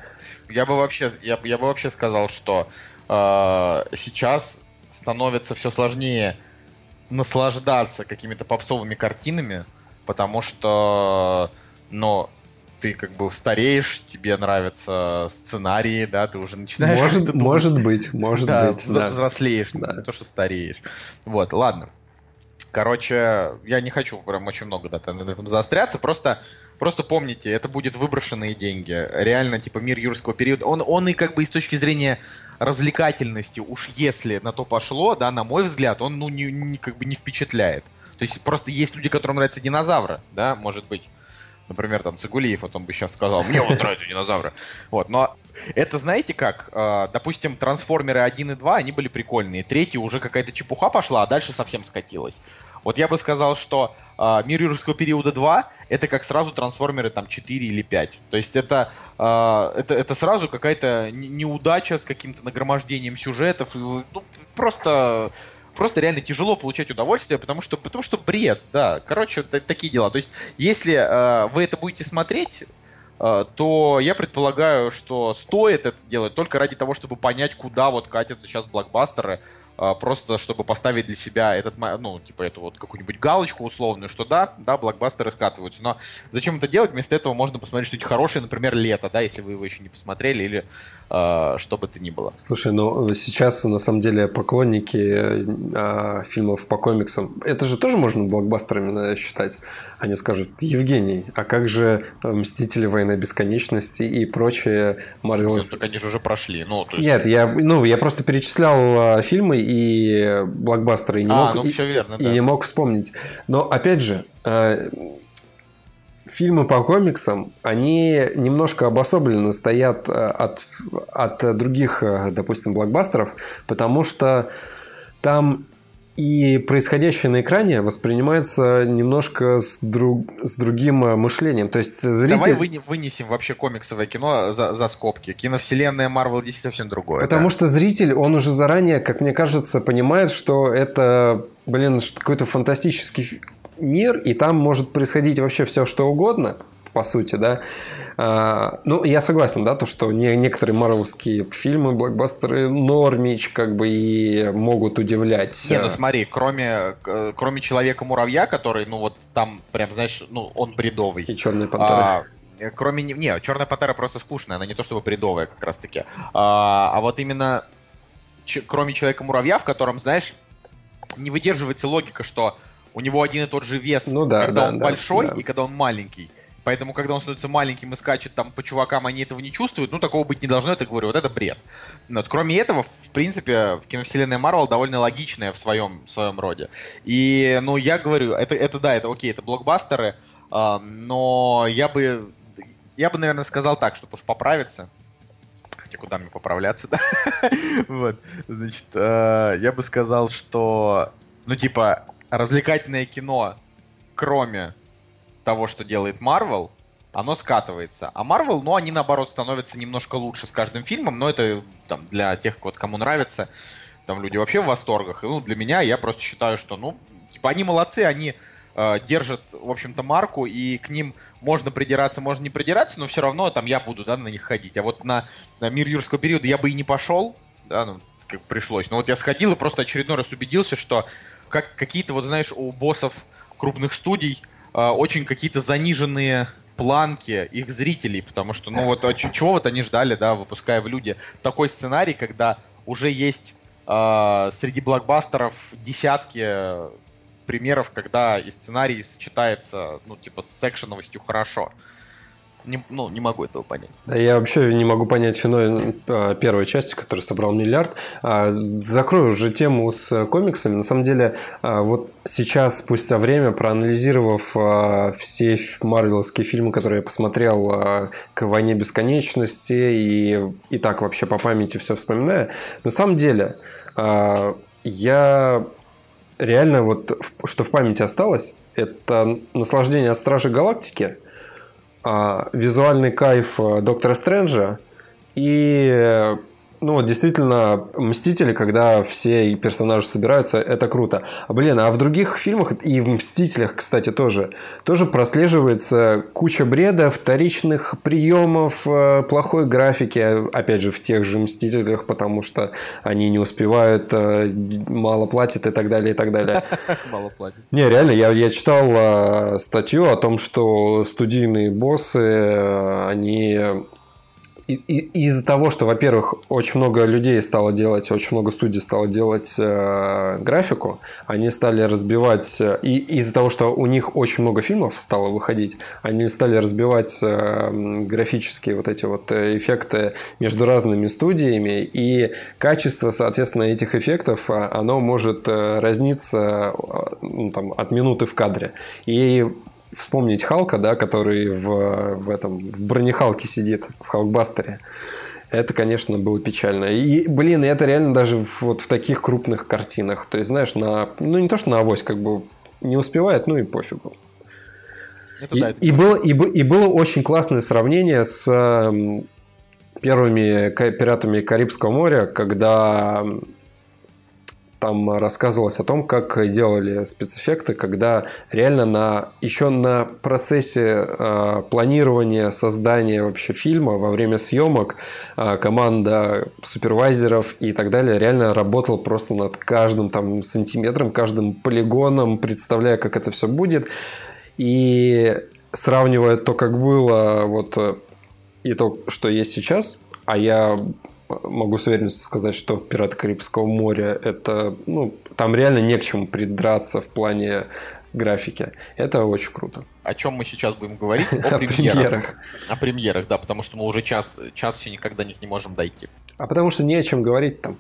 Speaker 1: Я бы вообще, я, я бы вообще сказал, что э, сейчас становится все сложнее наслаждаться какими-то попсовыми картинами, потому что, но ты как бы стареешь, тебе нравятся сценарии, да, ты уже начинаешь...
Speaker 2: Может, может быть, может
Speaker 1: да,
Speaker 2: быть.
Speaker 1: Да, взрослеешь, да. не то, что стареешь. Вот, ладно. Короче, я не хочу прям очень много да, на этом заостряться, просто, просто помните, это будет выброшенные деньги. Реально, типа, мир юрского периода, он, он и как бы и с точки зрения развлекательности, уж если на то пошло, да, на мой взгляд, он, ну, не, не, как бы не впечатляет. То есть просто есть люди, которым нравятся динозавры, да, может быть. Например, там Цигулиев, вот он бы сейчас сказал, мне вот [laughs] нравятся динозавры. Вот, но это знаете как? А, допустим, трансформеры 1 и 2, они были прикольные. Третий уже какая-то чепуха пошла, а дальше совсем скатилась. Вот я бы сказал, что э, Мир юрского периода 2 это как сразу трансформеры там 4 или 5. То есть это, э, это, это сразу какая-то неудача с каким-то нагромождением сюжетов. Ну, просто просто реально тяжело получать удовольствие, потому что, потому что бред, да. Короче, такие дела. То есть, если э, вы это будете смотреть, э, то я предполагаю, что стоит это делать только ради того, чтобы понять, куда вот катятся сейчас блокбастеры, просто чтобы поставить для себя этот, ну, типа, эту вот какую-нибудь галочку условную, что да, да, блокбастеры скатываются, но зачем это делать? Вместо этого можно посмотреть что-нибудь хорошее, например, «Лето», да, если вы его еще не посмотрели, или э, что бы то ни было.
Speaker 2: Слушай, ну, сейчас, на самом деле, поклонники э, фильмов по комиксам, это же тоже можно блокбастерами наверное, считать. Они скажут, Евгений, а как же «Мстители. Войны бесконечности» и прочие
Speaker 1: Марвел... Это, конечно, уже прошли. Ну,
Speaker 2: то есть... Нет, я, ну, я просто перечислял фильмы и блокбастеры. И не а, мог,
Speaker 1: ну все верно,
Speaker 2: и, да. И не мог вспомнить. Но, опять же, э, фильмы по комиксам, они немножко обособленно стоят э, от, от других, э, допустим, блокбастеров, потому что там и происходящее на экране воспринимается немножко с, друг, с другим э, мышлением. То есть зритель...
Speaker 1: Давай вы, вынесем вообще комиксовое кино за, за скобки. Киновселенная Marvel здесь совсем другое.
Speaker 2: Потому да? что зритель, он уже заранее, как мне кажется, понимает, что это, блин, какой-то фантастический мир, и там может происходить вообще все, что угодно, по сути, да. А, ну, я согласен, да, то, что не, некоторые марвелские фильмы, блокбастеры нормич, как бы, и могут удивлять.
Speaker 1: Не, ну смотри, кроме, кроме Человека-муравья, который, ну, вот там прям, знаешь, ну, он бредовый.
Speaker 2: И Черная пантера.
Speaker 1: А, кроме... Не, Черная пантера просто скучная, она не то чтобы бредовая как раз-таки. А, а вот именно ч- кроме Человека-муравья, в котором, знаешь, не выдерживается логика, что у него один и тот же вес,
Speaker 2: ну, да,
Speaker 1: когда
Speaker 2: да,
Speaker 1: он
Speaker 2: да,
Speaker 1: большой
Speaker 2: да.
Speaker 1: и когда он маленький. Поэтому, когда он становится маленьким и скачет там по чувакам, они этого не чувствуют, ну, такого быть не должно, это говорю, вот это бред. Вот. Кроме этого, в принципе, в киновселенной Марвел довольно логичная в своем, в своем роде. И, ну, я говорю, это, это да, это окей, это блокбастеры, э, но я бы, я бы, наверное, сказал так, чтобы уж поправиться, хотя куда мне поправляться, [laughs] да? вот, значит, э, я бы сказал, что, ну, типа, развлекательное кино, кроме того, что делает Marvel, оно скатывается. А Marvel, ну, они наоборот становятся немножко лучше с каждым фильмом, но это там для тех, вот, кому нравится, там люди вообще в восторгах. И, ну, для меня я просто считаю, что, ну, типа, они молодцы, они э, держат, в общем-то, марку, и к ним можно придираться, можно не придираться, но все равно там я буду, да, на них ходить. А вот на, на мир юрского периода я бы и не пошел, да, ну, как пришлось. Но вот я сходил и просто очередной раз убедился, что как какие-то, вот знаешь, у боссов крупных студий очень какие-то заниженные планки их зрителей, потому что, ну вот, а чего вот они ждали, да, выпуская в люди? Такой сценарий, когда уже есть э, среди блокбастеров десятки примеров, когда и сценарий сочетается, ну, типа, с экшеновостью хорошо не, ну, не могу этого понять.
Speaker 2: Я вообще не могу понять феномен а, первой части, который собрал миллиард. А, закрою уже тему с комиксами. На самом деле, а, вот сейчас, спустя время, проанализировав все марвеловские фильмы, которые я посмотрел к «Войне бесконечности» и, и так вообще по памяти все вспоминаю, на самом деле, я реально вот, что в памяти осталось, это наслаждение от Стражи Галактики – визуальный кайф э, Доктора Стрэнджа. И ну, действительно, Мстители, когда все персонажи собираются, это круто. А, блин, а в других фильмах, и в Мстителях, кстати, тоже, тоже прослеживается куча бреда, вторичных приемов, э, плохой графики, опять же, в тех же Мстителях, потому что они не успевают, э, мало платят и так далее, и так далее. [laughs] Мало платят. Не, реально, я, я читал э, статью о том, что студийные боссы, они из-за того, что, во-первых, очень много людей стало делать, очень много студий стало делать э, графику, они стали разбивать, э, и из-за того, что у них очень много фильмов стало выходить, они стали разбивать э, графические вот эти вот э, эффекты между разными студиями, и качество, соответственно, этих эффектов, а, оно может э, разниться ну, там, от минуты в кадре. И вспомнить Халка, да, который в, в этом в бронехалке сидит, в Халкбастере. Это, конечно, было печально. И, блин, это реально даже в, вот в таких крупных картинах. То есть, знаешь, на, ну не то, что на авось, как бы не успевает, ну и пофигу. Это, и, да, это и, было, и, и было очень классное сравнение с первыми пиратами Карибского моря, когда там рассказывалось о том, как делали спецэффекты, когда реально на еще на процессе э, планирования, создания вообще фильма во время съемок э, команда супервайзеров и так далее реально работала просто над каждым там сантиметром, каждым полигоном, представляя, как это все будет. И сравнивая то, как было, вот и то, что есть сейчас, а я могу с уверенностью сказать, что «Пираты Карибского моря» это, ну, там реально не к чему придраться в плане графики. Это очень круто.
Speaker 1: О чем мы сейчас будем говорить? [laughs] О, премьерах. О премьерах, да, потому что мы уже час, час все никогда них не можем дойти.
Speaker 2: А потому что не о чем говорить там.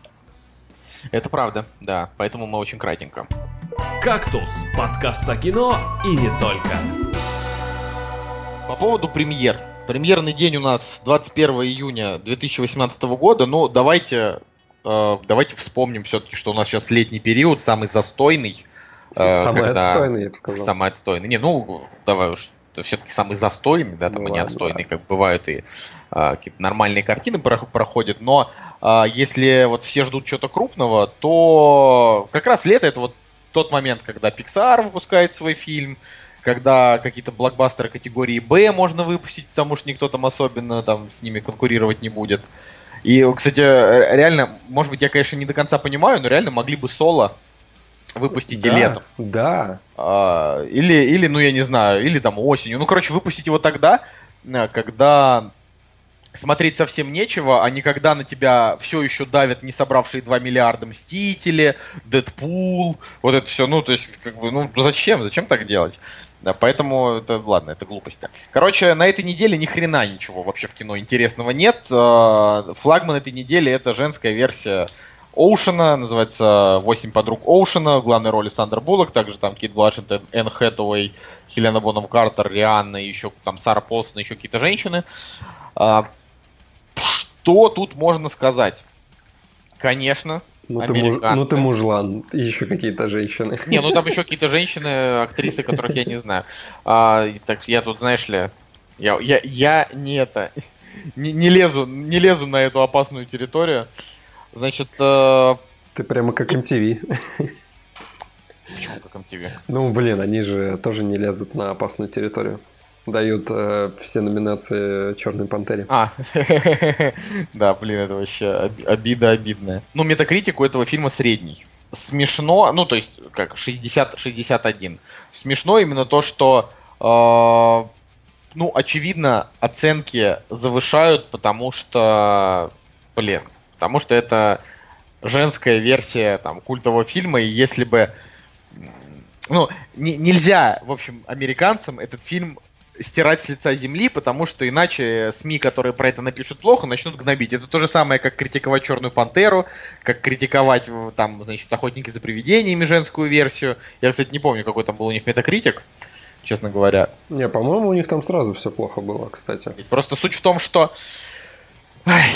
Speaker 1: Это правда, да, поэтому мы очень кратенько.
Speaker 3: «Кактус» — подкаст о кино и не только.
Speaker 1: По поводу премьер. Премьерный день у нас 21 июня 2018 года. Ну, давайте, э, давайте вспомним все-таки, что у нас сейчас летний период, самый застойный.
Speaker 2: Э, самый когда... отстойный, я бы сказал.
Speaker 1: Самый отстойный. Не, ну, давай уж все-таки самый застойный, да, там ну, и не отстойный, да. как бывают и а, какие-то нормальные картины проходят, но а, если вот все ждут чего-то крупного, то как раз лето это вот тот момент, когда Pixar выпускает свой фильм, когда какие-то блокбастеры категории Б можно выпустить, потому что никто там особенно там с ними конкурировать не будет. И, кстати, реально, может быть, я, конечно, не до конца понимаю, но реально могли бы соло выпустить да, и летом.
Speaker 2: Да.
Speaker 1: А, или, или, ну, я не знаю, или там осенью. Ну, короче, выпустить его тогда, э, когда смотреть совсем нечего, а не когда на тебя все еще давят не собравшие 2 миллиарда Мстители, Дэдпул, вот это все, ну, то есть, как бы, ну, зачем, зачем так делать? Да, поэтому это, ладно, это глупости. Короче, на этой неделе ни хрена ничего вообще в кино интересного нет. А, флагман этой недели это женская версия Оушена, называется «Восемь подруг Оушена», в главной роли Сандер Буллок, также там Кит Бланшет, Энн Хэтэуэй, Хелена Боном Картер, Рианна, еще там Сара Полсон, еще какие-то женщины. Что тут можно сказать? Конечно,
Speaker 2: ну ты, муж, ну ты мужлан, еще какие-то женщины.
Speaker 1: Не, ну там еще какие-то женщины, актрисы, которых я не знаю. А, так я тут, знаешь ли, я, я, я не это, не, не лезу, не лезу на эту опасную территорию. Значит... Э...
Speaker 2: Ты прямо как MTV.
Speaker 1: Почему как MTV?
Speaker 2: Ну, блин, они же тоже не лезут на опасную территорию. Дают э, все номинации Черной Пантере.
Speaker 1: А, [laughs] да, блин, это вообще обида обидная. Ну, метакритик у этого фильма средний. Смешно, ну, то есть, как, 60-61. Смешно именно то, что, э, ну, очевидно, оценки завышают, потому что, блин, Потому что это женская версия там, культового фильма, и если бы... Ну, не, нельзя, в общем, американцам этот фильм стирать с лица земли, потому что иначе СМИ, которые про это напишут плохо, начнут гнобить. Это то же самое, как критиковать Черную Пантеру, как критиковать там, значит, Охотники за привидениями женскую версию. Я, кстати, не помню, какой там был у них метакритик, честно говоря.
Speaker 2: Не, по-моему, у них там сразу все плохо было, кстати.
Speaker 1: Просто суть в том, что... Ай,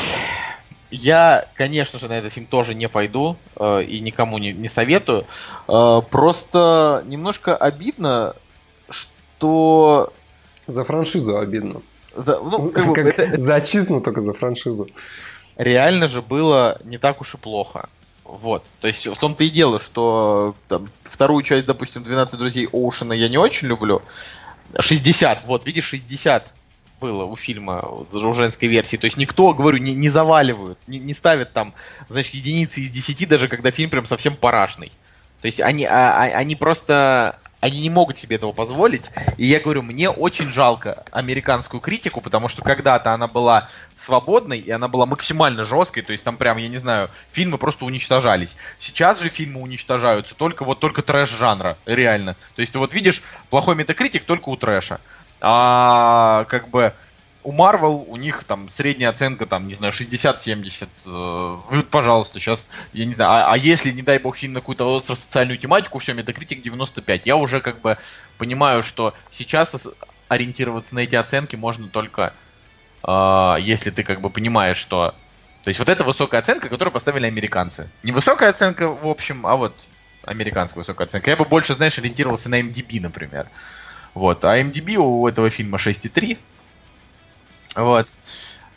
Speaker 1: я, конечно же, на этот фильм тоже не пойду э, и никому не, не советую. Э, просто немножко обидно, что...
Speaker 2: За франшизу обидно. За, ну, как бы, как это, за отчизну только за франшизу.
Speaker 1: Реально же было не так уж и плохо. Вот. То есть в том-то и дело, что там, вторую часть, допустим, 12 друзей Оушена я не очень люблю. 60, вот, видишь, 60 было у фильма, у женской версии. То есть никто, говорю, не, не заваливают, не, не ставят там, значит, единицы из десяти, даже когда фильм прям совсем парашный. То есть они, а, а, они просто они не могут себе этого позволить. И я говорю, мне очень жалко американскую критику, потому что когда-то она была свободной, и она была максимально жесткой, то есть там прям, я не знаю, фильмы просто уничтожались. Сейчас же фильмы уничтожаются только вот только трэш жанра, реально. То есть ты вот видишь, плохой метакритик только у трэша. А как бы у Marvel у них там средняя оценка, там, не знаю, 60-70. Э, пожалуйста, сейчас, я не знаю, а, а если, не дай бог, фильм на какую-то социальную тематику, все, Метакритик 95. Я уже как бы понимаю, что сейчас ориентироваться на эти оценки можно только, э, если ты как бы понимаешь, что... То есть вот это высокая оценка, которую поставили американцы. Не высокая оценка, в общем, а вот американская высокая оценка. Я бы больше, знаешь, ориентировался на MDB, например. Вот. А MDB у этого фильма 6,3. Вот.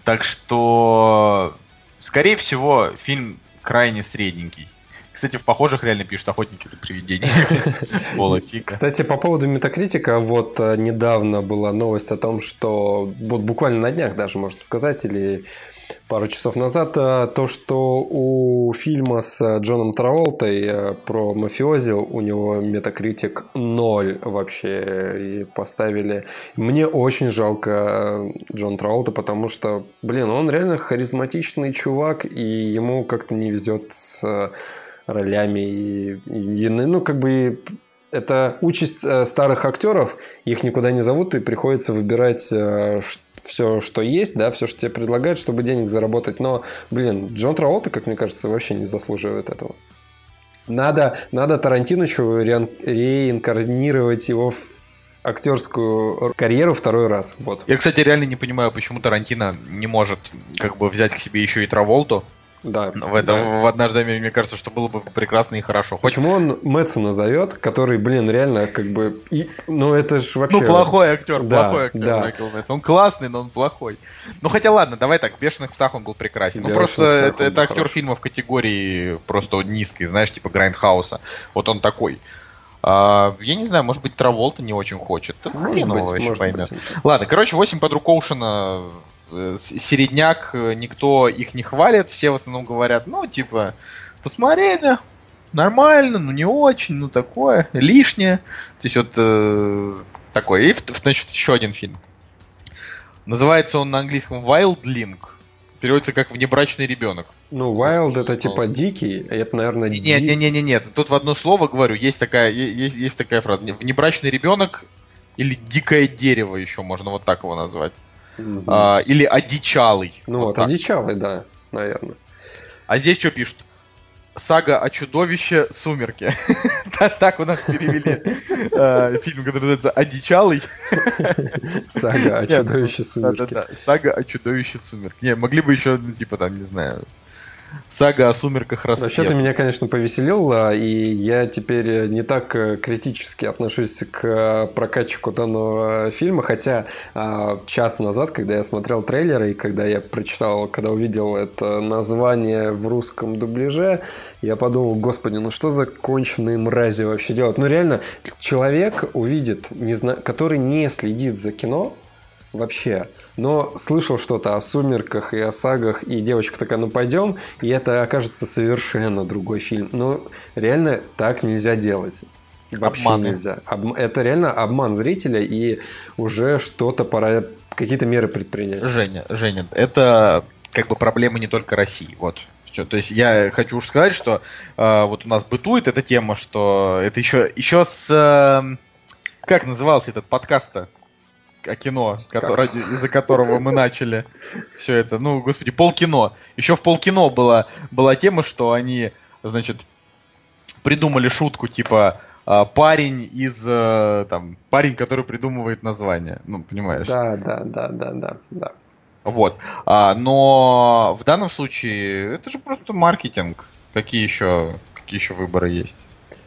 Speaker 1: Так что, скорее всего, фильм крайне средненький. Кстати, в похожих реально пишут охотники за привидениями. [laughs] Пола
Speaker 2: Кстати, по поводу метакритика, вот э, недавно была новость о том, что вот буквально на днях даже, можно сказать, или пару часов назад, э, то, что у фильма с Джоном Траволтой э, про мафиози у него метакритик 0 вообще и поставили. Мне очень жалко э, Джон Траволта, потому что, блин, он реально харизматичный чувак, и ему как-то не везет с ролями. И, и, ну, как бы это участь старых актеров, их никуда не зовут, и приходится выбирать, все, что есть, да, все, что тебе предлагают, чтобы денег заработать. Но, блин, Джон Траволта, как мне кажется, вообще не заслуживает этого. Надо, надо Тарантинычу ре, реинкарнировать его в актерскую карьеру второй раз. Вот.
Speaker 1: Я, кстати, реально не понимаю, почему Тарантино не может как бы взять к себе еще и Траволту.
Speaker 2: Да.
Speaker 1: В этом да. в Однажды мне кажется, что было бы прекрасно и хорошо.
Speaker 2: Хоть... Почему он Мэдсена зовет, который, блин, реально как бы, и, ну это же вообще.
Speaker 1: Ну плохой актер, да, плохой актер да. Майкл Мэдсен. Он классный, но он плохой. Ну хотя ладно, давай так, в Бешеных псах он был прекрасен. Ну просто это, это актер хороший. фильма в категории просто низкой, знаешь, типа Грайндхауса. Вот он такой. А, я не знаю, может быть, Траволта не очень хочет. Хрен его вообще поймет. Быть. Ладно, короче, 8 подруг Оушена середняк, э, никто их не хвалит, все в основном говорят, ну, типа, посмотрели, нормально, ну не очень, ну такое, лишнее. То есть вот э, такое. И, значит, еще один фильм. Называется он на английском Wildling. Переводится как внебрачный ребенок.
Speaker 2: Ну, wild это типа дикий, это, наверное,
Speaker 1: Нет, нет, нет, нет, нет. Тут в одно слово говорю, есть такая, есть, есть такая фраза. Внебрачный ребенок или дикое дерево еще можно вот так его назвать. Угу. А, или одичалый.
Speaker 2: Ну вот, вот одичалый, да, наверное.
Speaker 1: А здесь что пишут? Сага о чудовище Сумерки. [laughs] Так у нас перевели [laughs] э, фильм, который называется Одичалый. [laughs]
Speaker 2: Сага о чудовище Сумерки.
Speaker 1: Сага о чудовище Сумерки. Не, могли бы еще, ну, типа, там, не знаю, Сага о сумерках рассвет.
Speaker 2: Вообще ты меня, конечно, повеселил, и я теперь не так э, критически отношусь к э, прокатчику данного фильма, хотя а, час назад, когда я смотрел трейлеры и когда я прочитал, когда увидел это название в русском дубляже, я подумал, господи, ну что за конченые мрази вообще делают? Ну реально, человек увидит, не зна... который не следит за кино вообще, но слышал что-то о сумерках и о сагах, и девочка такая, ну пойдем, и это окажется совершенно другой фильм. Но реально так нельзя делать. Вообще Обманы. нельзя. Об... Это реально обман зрителя, и уже что-то пора, какие-то меры предпринять.
Speaker 1: Женя, Женя, это как бы проблема не только России. Вот. То есть я хочу уж сказать, что э, вот у нас бытует эта тема, что это еще, еще с... Э, как назывался этот подкаст-то? О кино, который, из-за которого мы начали все это. Ну, господи, полкино. Еще в полкино была, была тема, что они, значит, придумали шутку типа а, парень из э, там парень, который придумывает название. Ну, понимаешь?
Speaker 2: Да, да, да, да, да, да.
Speaker 1: Вот. А, но в данном случае это же просто маркетинг. Какие еще, какие еще выборы есть?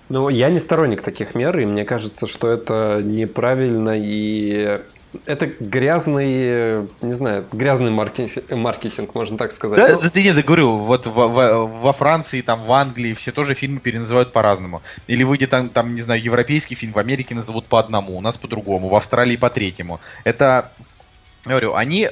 Speaker 2: Ну, я не сторонник таких мер, и мне кажется, что это неправильно и это грязный, не знаю, грязный маркетинг, маркетинг можно так сказать.
Speaker 1: Да, ну, да, нет, я говорю, вот во, во, во Франции, там, в Англии все тоже фильмы переназывают по-разному. Или выйдет там, там, не знаю, европейский фильм, в Америке назовут по одному, у нас по-другому, в Австралии по третьему. Это я говорю, они э,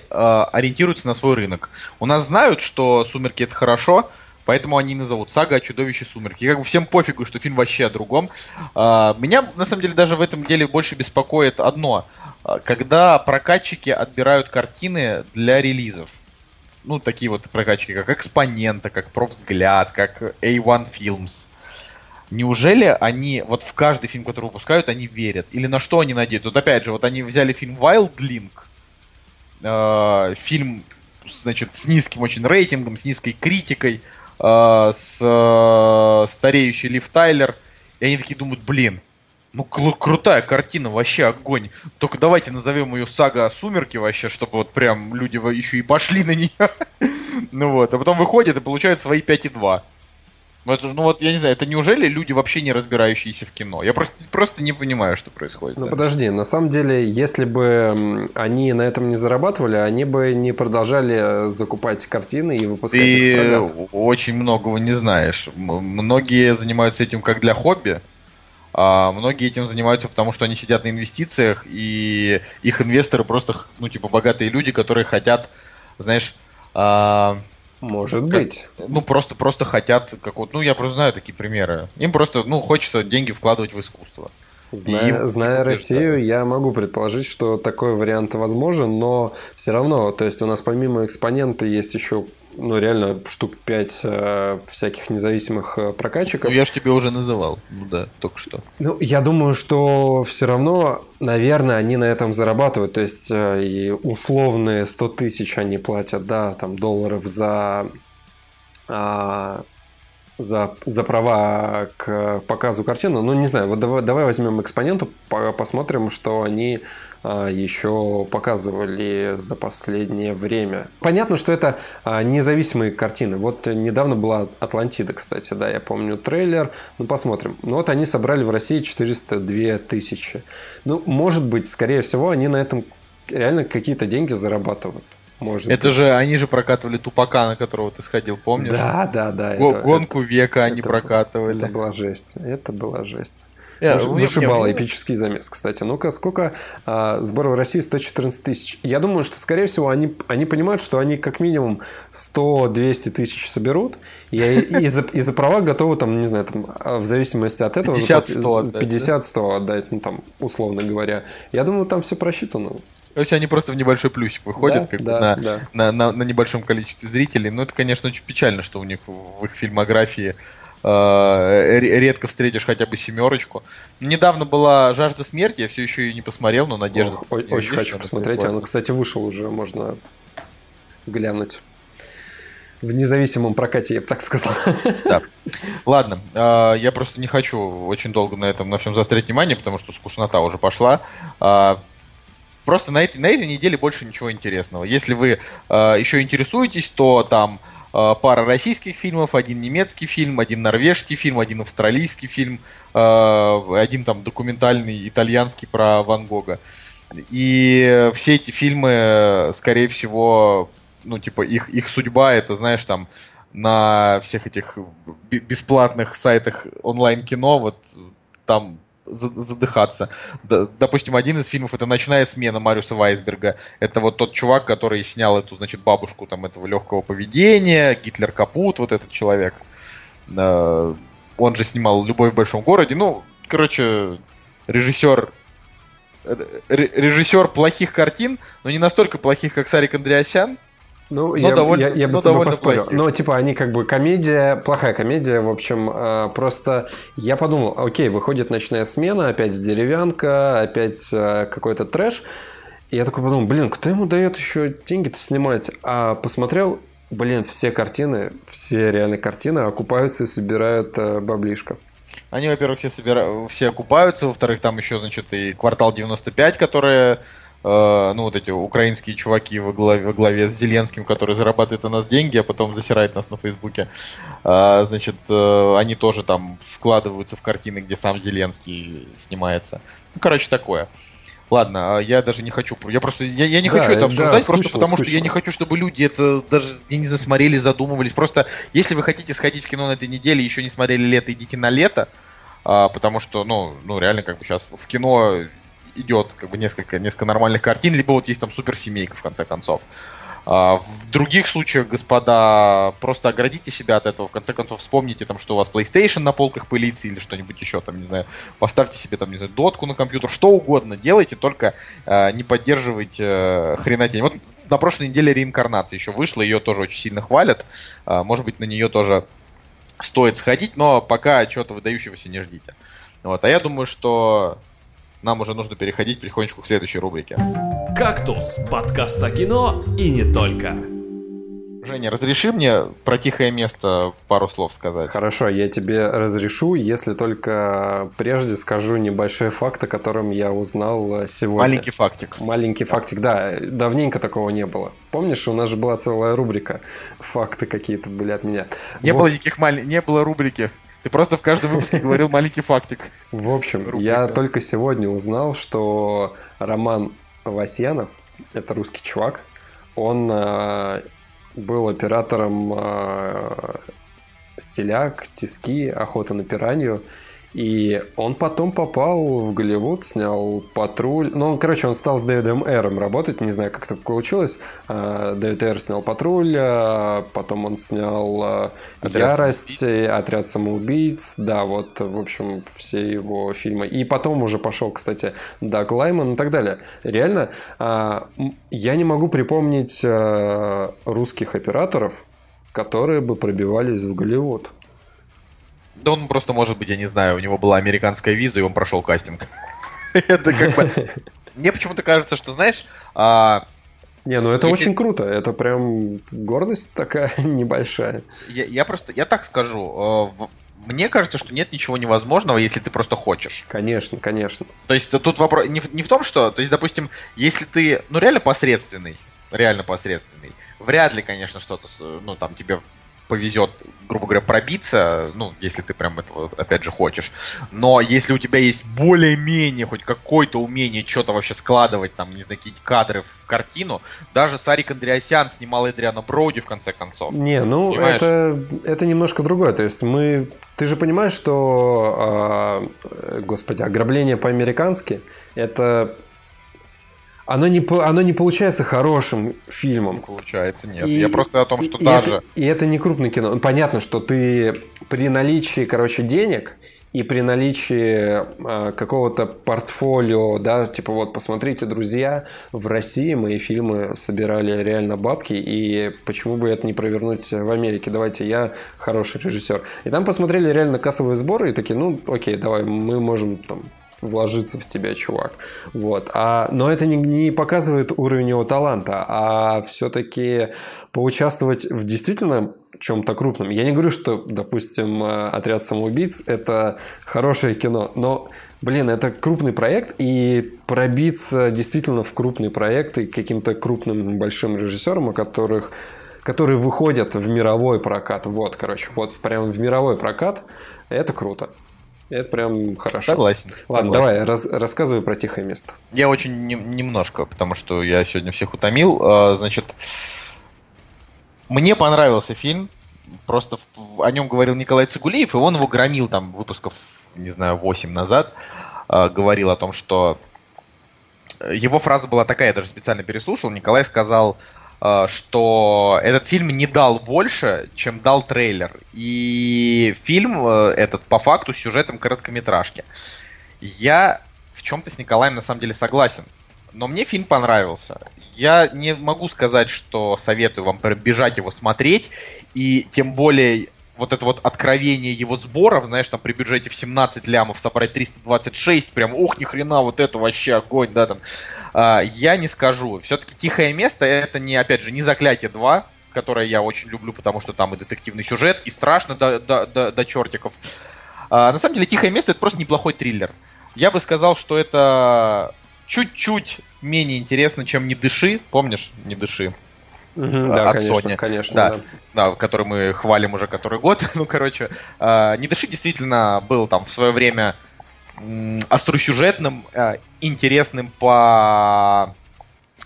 Speaker 1: ориентируются на свой рынок. У нас знают, что «Сумерки» — это хорошо, Поэтому они назовут «Сага о чудовище сумерки». И как бы всем пофигу, что фильм вообще о другом. А, меня, на самом деле, даже в этом деле больше беспокоит одно. А, когда прокатчики отбирают картины для релизов. Ну, такие вот прокатчики, как «Экспонента», как «Профвзгляд», как A1 Films. Неужели они, вот в каждый фильм, который выпускают, они верят? Или на что они надеются? Вот опять же, вот они взяли фильм Wild Link, э, фильм, значит, с низким очень рейтингом, с низкой критикой, с э, стареющий Лив Тайлер. И они такие думают, блин, ну кру- крутая картина, вообще огонь. Только давайте назовем ее сага о сумерке вообще, чтобы вот прям люди еще и пошли на нее. [laughs] ну вот, а потом выходят и получают свои 5,2. Ну, ну вот, я не знаю, это неужели люди вообще не разбирающиеся в кино? Я просто, просто не понимаю, что происходит.
Speaker 2: Ну подожди, на самом деле, если бы они на этом не зарабатывали, они бы не продолжали закупать картины и выпускать Ты их
Speaker 1: очень многого не знаешь. Многие занимаются этим как для хобби, а многие этим занимаются, потому что они сидят на инвестициях, и их инвесторы просто, ну, типа, богатые люди, которые хотят, знаешь, а,
Speaker 2: может как, быть.
Speaker 1: Ну, просто, просто хотят, как вот, ну, я просто знаю такие примеры. Им просто, ну, хочется деньги вкладывать в искусство.
Speaker 2: Зная, им, зная Россию, я могу предположить, что такой вариант возможен, но все равно, то есть у нас помимо экспонента есть еще ну, реально штук 5 э, всяких независимых э, прокатчиков.
Speaker 1: Ну, я же тебе уже называл, ну да, только что.
Speaker 2: Ну, я думаю, что все равно, наверное, они на этом зарабатывают, то есть э, и условные 100 тысяч они платят, да, там, долларов за... Э, за, за права к показу картины. Ну, не знаю, вот давай, давай возьмем экспоненту, посмотрим, что они еще показывали за последнее время. Понятно, что это а, независимые картины. Вот недавно была Атлантида, кстати, да, я помню трейлер. Ну, посмотрим. Ну, вот они собрали в России 402 тысячи. Ну, может быть, скорее всего, они на этом реально какие-то деньги зарабатывают. Может
Speaker 1: это быть. же они же прокатывали тупака, на которого ты сходил, помнишь?
Speaker 2: Да, да, да.
Speaker 1: Го- это, гонку это, века это, они прокатывали.
Speaker 2: Это была жесть. Это была жесть. Yeah, э, Вышибала эпический замес, кстати. Ну-ка, сколько а, сбор в России? 114 тысяч. Я думаю, что, скорее всего, они, они понимают, что они как минимум 100-200 тысяч соберут, и, и, за, и за права готовы, там, не знаю, там, а, в зависимости от этого
Speaker 1: 50-100 отдать.
Speaker 2: 50-100 отдать, ну, там, условно говоря. Я думаю, там все просчитано.
Speaker 1: Короче, они просто в небольшой плюсик выходят,
Speaker 2: Да,
Speaker 1: как
Speaker 2: да,
Speaker 1: на,
Speaker 2: да.
Speaker 1: на, на, на небольшом количестве зрителей. Но это, конечно, очень печально, что у них в их фильмографии э, ре- редко встретишь хотя бы семерочку. Недавно была «Жажда смерти», я все еще ее не посмотрел, но надежда.
Speaker 2: О-
Speaker 1: есть,
Speaker 2: очень
Speaker 1: что
Speaker 2: хочу посмотреть.
Speaker 1: прикольная.
Speaker 2: Она, кстати, вышел уже, можно глянуть. В независимом прокате, я бы так сказал. [laughs]
Speaker 1: Да. Ладно, а, я просто не хочу очень долго на этом на всем заострять внимание, потому что скучнота уже пошла. А, Просто на этой, на этой неделе больше ничего интересного. Если вы а, еще интересуетесь, то там пара российских фильмов, один немецкий фильм, один норвежский фильм, один австралийский фильм, а, один там документальный итальянский про Ван Гога. И все эти фильмы, скорее всего, ну, типа, их, их судьба, это, знаешь, там, на всех этих бесплатных сайтах онлайн-кино, вот там задыхаться. Допустим, один из фильмов это «Ночная смена» Мариуса Вайсберга. Это вот тот чувак, который снял эту, значит, бабушку там этого легкого поведения, Гитлер Капут, вот этот человек. Э, Он же снимал «Любовь в большом городе». Ну, короче, режиссер режиссер плохих картин, но не настолько плохих, как Сарик Андреасян.
Speaker 2: Ну,
Speaker 1: Ну,
Speaker 2: я,
Speaker 1: довольно-
Speaker 2: я, я бы
Speaker 1: ну,
Speaker 2: с тобой поспорил.
Speaker 1: плохие.
Speaker 2: Но, типа, они как бы комедия, плохая комедия, в общем, э, просто я подумал, окей, выходит ночная смена, опять деревянка, опять э, какой-то трэш. И я такой подумал, блин, кто ему дает еще деньги-то снимать? А посмотрел, блин, все картины, все реальные картины окупаются и собирают э, баблишко.
Speaker 1: Они, во-первых, все, собира... все окупаются, во-вторых, там еще, значит, и квартал 95, которые, ну, вот эти украинские чуваки во главе, во главе с Зеленским, которые зарабатывают на нас деньги, а потом засирают нас на Фейсбуке. А, значит, э, они тоже там вкладываются в картины, где сам Зеленский снимается. Ну, короче, такое. Ладно, а я даже не хочу, я просто, я, я не
Speaker 2: Да,
Speaker 1: хочу это
Speaker 2: да,
Speaker 1: обсуждать, просто
Speaker 2: скучно,
Speaker 1: потому что я
Speaker 2: скучно.
Speaker 1: не хочу, чтобы люди это даже, я не знаю, смотрели, задумывались. Просто, если вы хотите сходить в кино на этой неделе еще не смотрели лето, идите на лето, а, потому что, ну, ну, реально, как бы сейчас в кино идет как бы несколько, несколько нормальных картин, либо вот есть там суперсемейка, в конце концов. А, в других случаях, господа, просто оградите себя от этого. В конце концов, вспомните там, что у вас PlayStation на полках пылится или что-нибудь еще там, не знаю. Поставьте себе там, не знаю, дотку на компьютер, что угодно делайте, только э, не поддерживайте э, хренотень. Вот на прошлой неделе реинкарнация еще вышла, ее тоже очень сильно хвалят. А, может быть, на нее тоже стоит сходить, но пока чего-то выдающегося не ждите. Вот. А я думаю, что нам уже нужно переходить потихонечку к следующей рубрике.
Speaker 3: «Кактус» – подкаст о кино и не только.
Speaker 1: Женя, разреши мне про тихое место пару слов сказать.
Speaker 2: Хорошо, я тебе разрешу, если только прежде скажу небольшой факт, о котором я узнал э, сегодня.
Speaker 1: Маленький фактик.
Speaker 2: Маленький фактик, да, давненько такого не было. Помнишь, у нас же была целая рубрика, факты какие-то были от меня.
Speaker 1: Не
Speaker 2: Вот,
Speaker 1: было никаких маль... не было рубрики. Ты просто в каждом выпуске говорил маленький фактик.
Speaker 2: В общем,
Speaker 1: Рубрика.
Speaker 2: я только сегодня узнал, что Роман Васьянов, это русский чувак, он э, был оператором э, стиляк, тиски, охота на пиранью. И он потом попал в Голливуд, снял «Патруль». Ну, он, короче, он стал с Дэвидом Эром работать, не знаю, как это получилось. А, Дэвид Эр снял «Патруль», а потом он снял а,
Speaker 1: «Отряд
Speaker 2: «Ярость», «Отряд самоубийц». Да, вот, в общем, все его фильмы. И потом уже пошел, кстати, Даг Лайман и так далее. Реально, я не могу припомнить русских операторов, которые бы пробивались в Голливуд.
Speaker 1: Да он просто, может быть, я не знаю, у него была американская виза, и он прошел кастинг. [laughs] Это как бы... [laughs] Мне почему-то кажется, что, знаешь, а,
Speaker 2: Не, ну это
Speaker 1: Если-
Speaker 2: очень круто. Это прям гордость такая [laughs] небольшая.
Speaker 1: я, я просто, я так скажу, э, мне кажется, что нет ничего невозможного, если ты просто хочешь.
Speaker 2: Конечно, конечно.
Speaker 1: То есть тут вопрос не в, не в том, что, то есть, допустим, если ты, ну, реально посредственный, реально посредственный, вряд ли, конечно, что-то, ну, там, тебе повезет, грубо говоря, пробиться, ну, если ты прям этого, опять же, хочешь. Но если у тебя есть более-менее хоть какое-то умение что-то вообще складывать, там, не знаю, какие-то кадры в картину, даже Сарик Андреасян снимал Эдриана Броуди, в конце концов.
Speaker 2: Не, ну
Speaker 1: Понимаешь?
Speaker 2: это, это немножко другое. То есть мы... Ты же понимаешь, что, э, господи, ограбление по-американски, это... Оно не, оно не получается хорошим фильмом.
Speaker 1: Получается, нет.
Speaker 2: И-
Speaker 1: Я просто о том, что
Speaker 2: и,
Speaker 1: даже...
Speaker 2: это, и это не крупное кино. Понятно, что ты при наличии, короче, денег и при наличии э, какого-то портфолио, да, типа вот посмотрите, друзья, в России мои фильмы собирали реально бабки, и почему бы это не провернуть в Америке? Давайте, я хороший режиссер. И там посмотрели реально кассовые сборы и такие, ну, окей, давай, мы можем там вложиться в тебя, чувак. Вот. А, но это не, не показывает уровень его таланта, а все-таки поучаствовать в действительно чем-то крупном. Я не говорю, что, допустим, э, «Отряд самоубийц» — это хорошее кино, но Блин, это крупный проект, и пробиться действительно в крупный проект и каким-то крупным большим режиссерам, о которых которые выходят в мировой прокат. Вот, короче, вот прям в мировой прокат. Это круто. Это прям хорошо.
Speaker 1: Согласен.
Speaker 2: Ладно,
Speaker 1: согласен.
Speaker 2: давай, раз, рассказывай про тихое место.
Speaker 1: Я очень не, немножко, потому что я сегодня всех утомил. А, значит, мне понравился фильм. Просто о нем говорил Николай Цигулиев, и он его громил там выпусков, не знаю, 8 назад. А, говорил о том, что его фраза была такая, я даже специально переслушал. Николай сказал, что этот фильм не дал больше, чем дал трейлер. И фильм э, этот по факту сюжетом короткометражки. Я в чем-то с Николаем на самом деле согласен. Но мне фильм понравился. Я не могу сказать, что советую вам бежать его смотреть. И тем более вот это вот откровение его сборов, знаешь, там при бюджете в 17 лямов собрать 326, прям, ух, ни хрена, вот это вообще огонь, да, там. А, я не скажу. Все-таки «Тихое место» это не, опять же, не «Заклятие 2», которое я очень люблю, потому что там и детективный сюжет, и страшно до, до, до, до чертиков. А, на самом деле «Тихое место» это просто неплохой триллер. Я бы сказал, что это чуть-чуть менее интересно, чем «Не дыши». Помнишь «Не дыши»?
Speaker 2: Угу, да, от конечно, Sony. Конечно,
Speaker 1: да, да. да, который мы хвалим уже который год. [laughs] ну, короче, э, Не дыши действительно был там в свое время э, остросюжетным, э, интересным по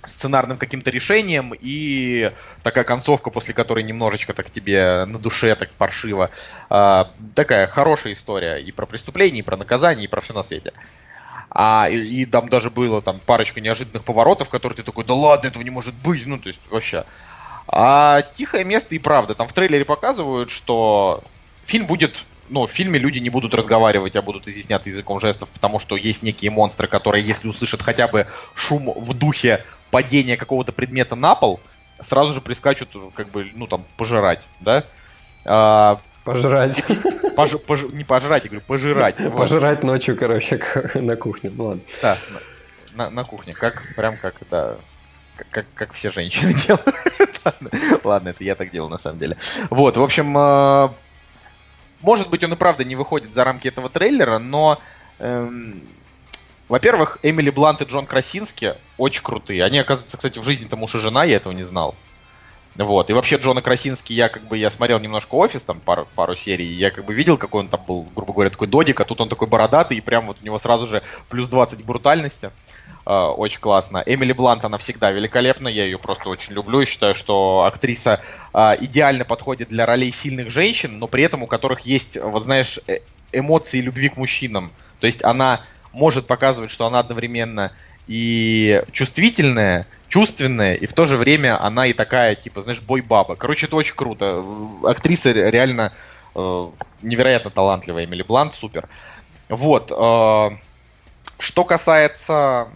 Speaker 1: сценарным каким-то решением и такая концовка, после которой немножечко так тебе на душе так паршиво. Э, такая хорошая история и про преступление, и про наказание, и про все на свете. А, и, и там даже было там парочка неожиданных поворотов, которые ты такой, да ладно, этого не может быть, ну, то есть вообще. А «Тихое место» и правда, там в трейлере показывают, что фильм будет ну, в фильме люди не будут разговаривать, а будут изъясняться языком жестов, потому что есть некие монстры, которые, если услышат хотя бы шум в духе падения какого-то предмета на пол, сразу же прискачут, как бы, ну, там, пожирать, да? А,
Speaker 2: Пожрать.
Speaker 1: Пож, пож, не пожрать, я говорю, пожирать.
Speaker 2: Пожрать ночью, короче, на кухне. Ну ладно.
Speaker 1: Да, на, на кухне. Как, прям как, да, как, как все женщины [laughs] делают. ладно, это я так делал на самом деле. Вот, в общем, э, может быть, он и правда не выходит за рамки этого трейлера, но эм, во-первых, Эмили Блант и Джон Красински очень крутые. Они, оказывается, кстати, в жизни там муж и жена, я этого не знал. Вот. И вообще Джона Красинский, я как бы, я смотрел немножко офис, там пару, пару серий, я как бы видел, какой он там был, грубо говоря, такой додик, а тут он такой бородатый, и прям вот у него сразу же плюс 20 брутальности. Э, очень классно. Эмили Блант, она всегда великолепна, я ее просто очень люблю, и считаю, что актриса э, идеально подходит для ролей сильных женщин, но при этом у которых есть, вот знаешь, э, эмоции любви к мужчинам. То есть она может показывать, что она одновременно и чувствительная, чувственная, и в то же время она и такая, типа, знаешь, бой-баба. Короче, это очень круто. Актриса реально э, невероятно талантливая, Эмили Блант, супер. Вот. Э, что касается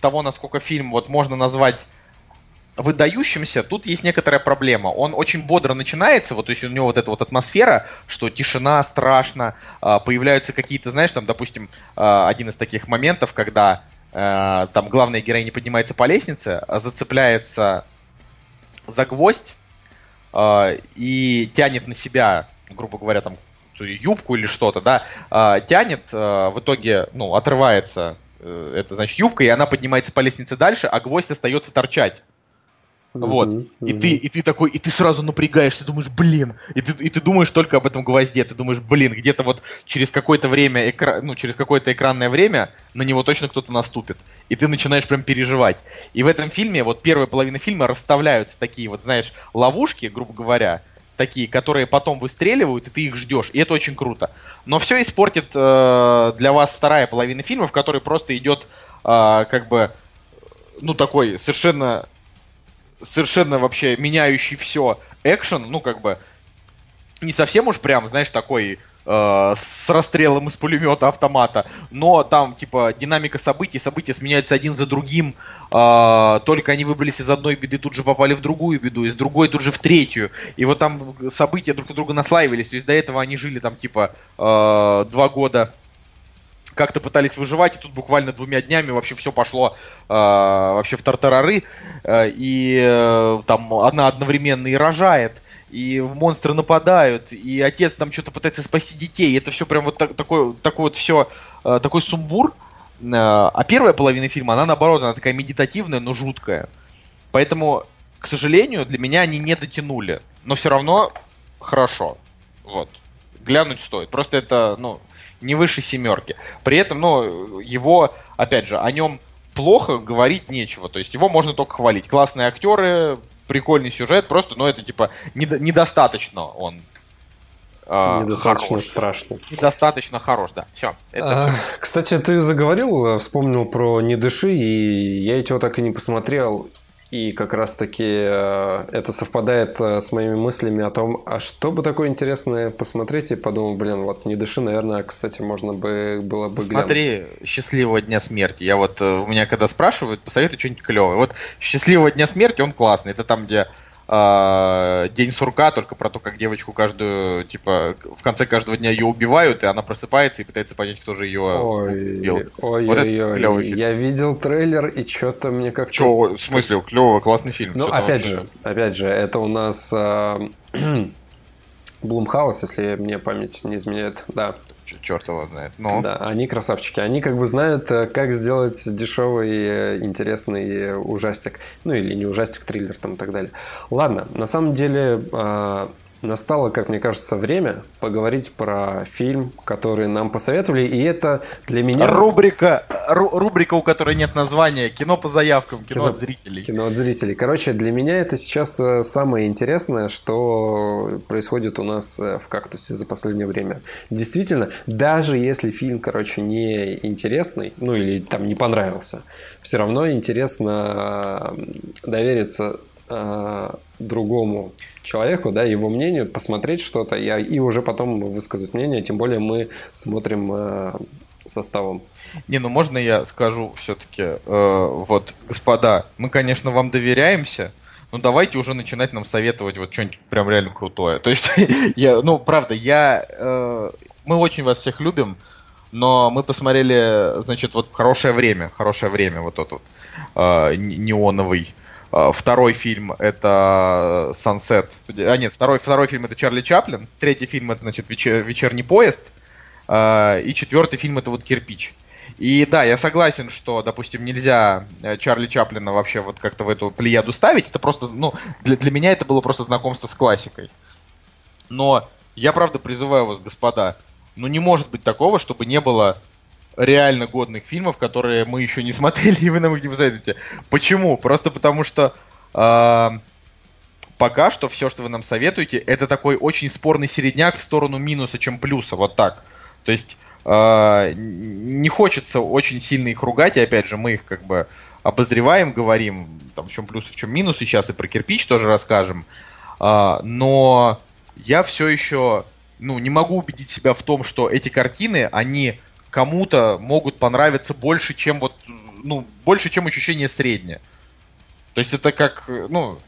Speaker 1: того, насколько фильм вот можно назвать выдающимся, тут есть некоторая проблема. Он очень бодро начинается, вот то есть у него вот эта вот атмосфера, что тишина, страшно, э, появляются какие-то, знаешь, там, допустим, э, один из таких моментов, когда там главная героиня поднимается по лестнице, зацепляется за гвоздь э, и тянет на себя, грубо говоря, там юбку или что-то, да, э, тянет, в итоге, ну, отрывается это значит юбка, и она поднимается по лестнице дальше, а гвоздь остается торчать. Вот. Mm-hmm. И ты, и ты такой, и ты сразу напрягаешься, думаешь, блин, и ты, и ты думаешь только об этом гвозде, ты думаешь, блин, где-то вот через какое-то время, экра... ну, через какое-то экранное время на него точно кто-то наступит. И ты начинаешь прям переживать. И в этом фильме, вот первая половина фильма расставляются такие вот, знаешь, ловушки, грубо говоря, такие, которые потом выстреливают, и ты их ждешь. И это очень круто. Но все испортит э, для вас вторая половина фильма, в которой просто идет э, как бы, ну, такой совершенно совершенно вообще меняющий все экшен, ну, как бы, не совсем уж прям, знаешь, такой э, с расстрелом из пулемета автомата, но там, типа, динамика событий, события сменяются один за другим, э, только они выбрались из одной беды, тут же попали в другую беду, из другой тут же в третью, и вот там события друг на друга наслаивались, то есть до этого они жили там, типа, э, два года как-то пытались выживать, и тут буквально двумя днями вообще все пошло э, вообще в тартарары, э, и э, там она одновременно и рожает, и монстры нападают, и отец там что-то пытается спасти детей, это все прям вот так, такой, такой вот все, э, такой сумбур. Э, а первая половина фильма, она наоборот, она такая медитативная, но жуткая. Поэтому, к сожалению, для меня они не дотянули, но все равно хорошо. Вот. Глянуть стоит. Просто это, ну, не выше семерки. При этом, ну, его, опять же, о нем плохо говорить нечего. То есть его можно только хвалить. Классные актеры, прикольный сюжет, просто, ну, это типа недо- недостаточно он
Speaker 2: э, Недостаточно хорош. страшно.
Speaker 1: Недостаточно хорош, да. Все.
Speaker 2: Это а, все. Кстати, ты заговорил, вспомнил про «Не дыши», и я его так и не посмотрел. И как раз-таки э, это совпадает э, с моими мыслями о том, а что бы такое интересное посмотреть, и подумал, блин, вот «Не дыши», наверное, кстати, можно бы было бы
Speaker 1: Смотри глянуть. «Счастливого дня смерти». Я вот, э, у меня когда спрашивают, посоветуй что-нибудь клевое. Вот «Счастливого дня смерти», он классный. Это там, где э, День сурка, только про то, как девочку каждую, типа, в конце каждого дня ее убивают, и она просыпается и пытается понять, кто же ее ой, убил.
Speaker 2: Ой, вот ой, это ой, клевый фильм. Я видел трейлер, и что-то мне как-то...
Speaker 1: Че, в смысле, клевый, классный фильм.
Speaker 2: Ну, опять вообще... же, опять же, это у нас... Э, [clears throat] Блумхаус, если мне память не изменяет, да.
Speaker 1: Черт его знает. Но...
Speaker 2: Да, они красавчики. Они как бы знают, э, как сделать дешевый, э, интересный ужастик. Ну или не ужастик, триллер там и так далее. Ладно, на самом деле а, настало, как мне кажется, время поговорить про фильм, который нам посоветовали, и это для меня...
Speaker 1: Рубрика, ру, рубрика, у которой нет названия, кино по заявкам, кино, кино от зрителей.
Speaker 2: Кино от зрителей. Короче, для меня это сейчас э, самое интересное, что происходит у нас э, в «Кактусе» за последнее время. Действительно, даже если фильм, короче, не интересный, ну или там не понравился, все равно интересно довериться э, другому человеку, да, его мнению, посмотреть что-то и, и уже потом высказать мнение, тем более мы смотрим э, составом.
Speaker 1: Не, ну можно я скажу все-таки, э, вот, господа, мы, конечно, вам доверяемся, но давайте уже начинать нам советовать вот что-нибудь прям реально крутое. То есть, [laughs] я, ну, правда, я, э, мы очень вас всех любим, но мы посмотрели, значит, вот хорошее время, хорошее время, вот тот вот э, неоновый а, второй фильм это Sunset. А нет, второй, второй фильм это Чарли Чаплин. Третий фильм это, значит, вечер, вечерний поезд. А, и четвертый фильм это вот Кирпич. И да, я согласен, что, допустим, нельзя э, Чарли Чаплина вообще вот как-то в эту плеяду ставить. Это просто, ну, для, для меня это было просто знакомство с классикой. Но я, правда, призываю вас, господа, ну не может быть такого, чтобы не было реально годных фильмов, которые мы еще не [laughs] смотрели, и вы нам их не посоветуете. Почему? Просто потому что э, пока что все, что вы нам советуете, это такой очень спорный середняк в сторону минуса, чем плюса, вот так. То есть э, не хочется очень сильно их ругать, и опять же мы их как бы обозреваем, говорим, там в чем плюс, в чем минус, и сейчас и про кирпич тоже расскажем. Э, но я все еще ну, не могу убедить себя в том, что эти картины, они кому-то могут понравиться больше, чем вот, ну, больше, чем ощущение среднее. То есть это как, ну,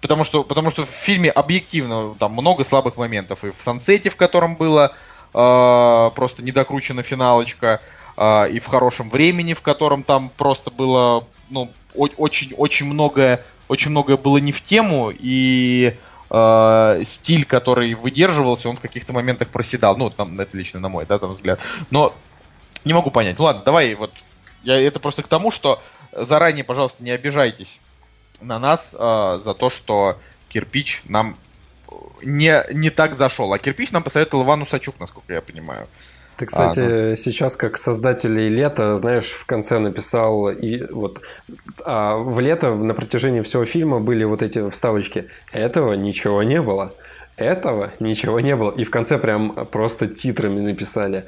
Speaker 1: потому что, потому что в фильме объективно там много слабых моментов. И в Сансете, в котором было э, просто недокручена финалочка, э, и в хорошем времени, в котором там просто было, ну, очень, очень многое, очень многое было не в тему, и э, стиль, который выдерживался, он в каких-то моментах проседал. Ну, там, это лично на мой, да, там взгляд. Но не могу понять. Ладно, давай вот. Я это просто к тому, что заранее, пожалуйста, не обижайтесь на нас э, за то, что кирпич нам не, не так зашел. А кирпич нам посоветовал Иван Усачук, насколько я понимаю.
Speaker 2: Ты, кстати, а, ну... сейчас как создатель лета, знаешь, в конце написал и вот а в лето на протяжении всего фильма были вот эти вставочки. Этого ничего не было. Этого ничего не было. И в конце прям просто титрами написали.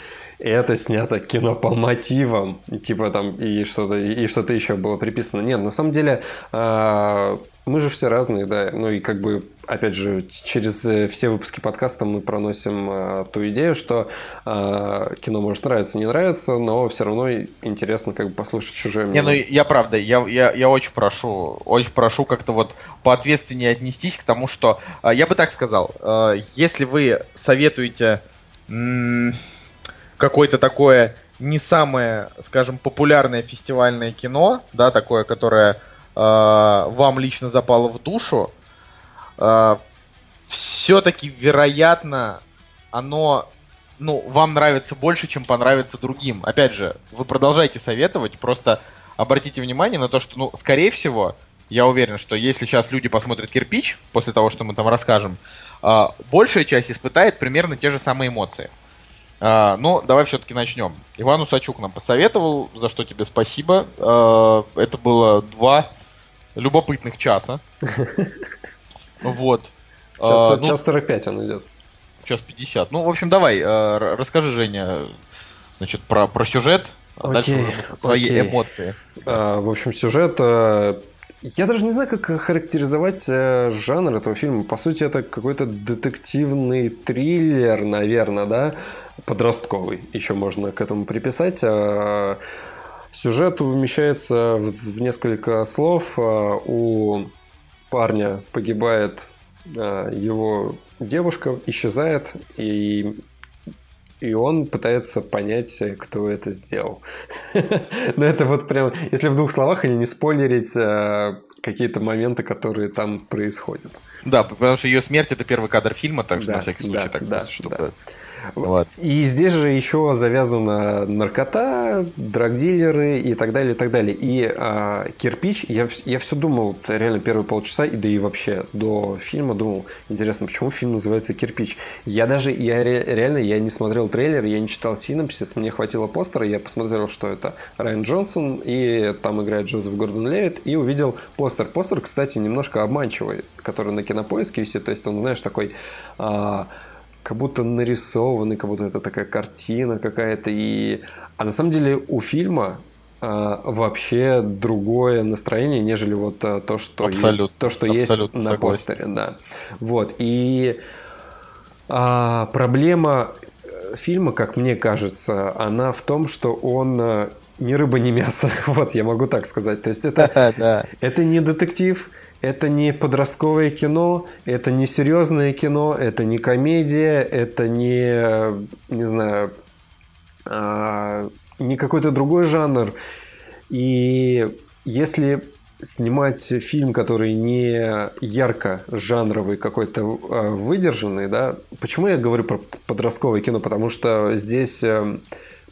Speaker 2: Это снято кино по мотивам, типа там и что-то и что-то еще было приписано. Нет, на самом деле а, мы же все разные, да. Ну и как бы, опять же, через э, все выпуски подкаста мы проносим э, ту идею, что э, кино может нравиться, не нравится, но все равно интересно как бы послушать чужое
Speaker 1: мнение. Не, ну я правда, я, я, я очень прошу, очень прошу как-то вот поответственнее отнестись к тому, что... Э, я бы так сказал, э, если вы советуете м- какое-то такое не самое, скажем, популярное фестивальное кино, да, такое, которое э, вам лично запало в душу, э, все-таки, вероятно, оно ну, вам нравится больше, чем понравится другим. Опять же, вы продолжайте советовать, просто обратите внимание на то, что, ну, скорее всего, я уверен, что если сейчас люди посмотрят кирпич, после того, что мы там расскажем, э, большая часть испытает примерно те же самые эмоции. А, ну, давай все-таки начнем. Иван Усачук нам посоветовал, за что тебе спасибо. А, это было два любопытных часа. [laughs] Вот.
Speaker 2: Час, а, ну, час 45 он идет.
Speaker 1: Час 50. Ну, в общем, давай, а, расскажи, Женя, значит, про, про сюжет, а окей, дальше уже свои окей. эмоции.
Speaker 2: А, в общем, сюжет... А... Я даже не знаю, как характеризовать э, жанр этого фильма. По сути, это какой-то детективный триллер, наверное, да? Подростковый. Еще можно к этому приписать. А, Сюжет умещается в несколько слов. А, у парня погибает а, его девушка, исчезает, и и он пытается понять, кто это сделал. [laughs] Но это вот прям, если в двух словах или не спойлерить какие-то моменты, которые там происходят.
Speaker 1: Да, потому что ее смерть это первый кадр фильма, так что на всякий случай так чтобы...
Speaker 2: Вот. И здесь же еще завязана наркота, драгдилеры и так далее, и так далее. И а, кирпич, я, я все думал, реально первые полчаса, и да и вообще до фильма думал, интересно, почему фильм называется «Кирпич». Я даже, я реально, я не смотрел трейлер, я не читал синопсис, мне хватило постера, я посмотрел, что это Райан Джонсон, и там играет Джозеф Гордон Левит, и увидел постер. Постер, кстати, немножко обманчивый, который на кинопоиске висит, то есть он, знаешь, такой... А, как будто нарисованный, как будто это такая картина какая-то. И... А на самом деле у фильма а, вообще другое настроение, нежели вот а, то, что,
Speaker 1: абсолютно,
Speaker 2: есть, то, что есть на согласен. постере. Да. Вот. И а, проблема э, фильма, как мне кажется, она в том, что он ни рыба, ни мясо. [laughs] вот, я могу так сказать. То есть это, [laughs] это не детектив, это не подростковое кино, это не серьезное кино, это не комедия, это не, не знаю, а, не какой-то другой жанр. И если снимать фильм, который не ярко жанровый, какой-то а, выдержанный, да, почему я говорю про подростковое кино? Потому что здесь э,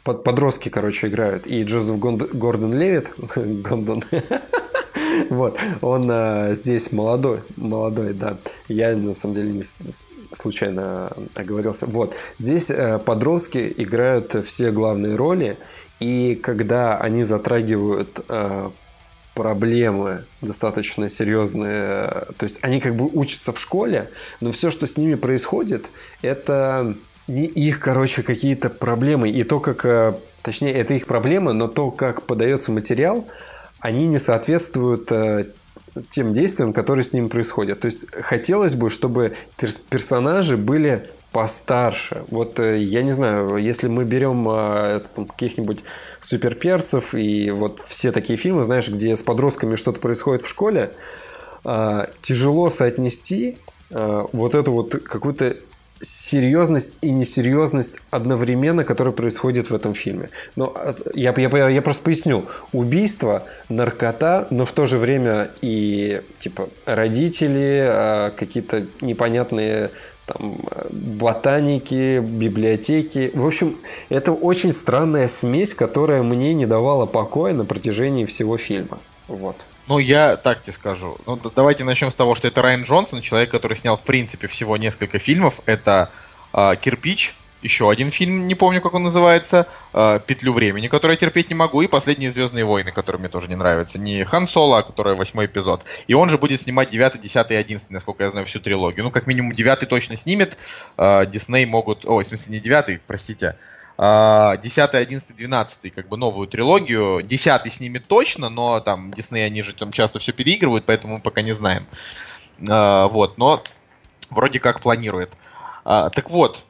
Speaker 2: подростки, короче, играют. И Джозеф Гордон Левит, [laughs] Гондон, [laughs] Вот, он а, здесь молодой, молодой, да. Я на самом деле не случайно оговорился. Вот, здесь а, подростки играют все главные роли, и когда они затрагивают а, проблемы достаточно серьезные, то есть они как бы учатся в школе, но все, что с ними происходит, это не их, короче, какие-то проблемы, и то, как, точнее, это их проблемы, но то, как подается материал, они не соответствуют э, тем действиям, которые с ним происходят. То есть хотелось бы, чтобы персонажи были постарше. Вот э, я не знаю, если мы берем э, каких-нибудь суперперцев и вот все такие фильмы, знаешь, где с подростками что-то происходит в школе, тяжело соотнести вот эту вот какую-то серьезность и несерьезность одновременно, которая происходит в этом фильме. Но я, я, я просто поясню. Убийство, наркота, но в то же время и типа родители, а, какие-то непонятные там, ботаники, библиотеки. В общем, это очень странная смесь, которая мне не давала покоя на протяжении всего фильма. Вот.
Speaker 1: Ну, я так тебе скажу. Ну, давайте начнем с того, что это Райан Джонсон, человек, который снял, в принципе, всего несколько фильмов. Это э, «Кирпич», еще один фильм, не помню, как он называется, э, «Петлю времени», который я терпеть не могу, и «Последние Звездные войны», которые мне тоже не нравятся. Не Хан Соло, а который восьмой эпизод. И он же будет снимать девятый, десятый и одиннадцатый, насколько я знаю, всю трилогию. Ну, как минимум, девятый точно снимет. Дисней могут... Ой, в смысле, не девятый, простите, 10, 11, 12, как бы новую трилогию. 10 с ними точно, но там Дисней, они же там часто все переигрывают, поэтому мы пока не знаем. А, вот, но вроде как планирует. А, так вот,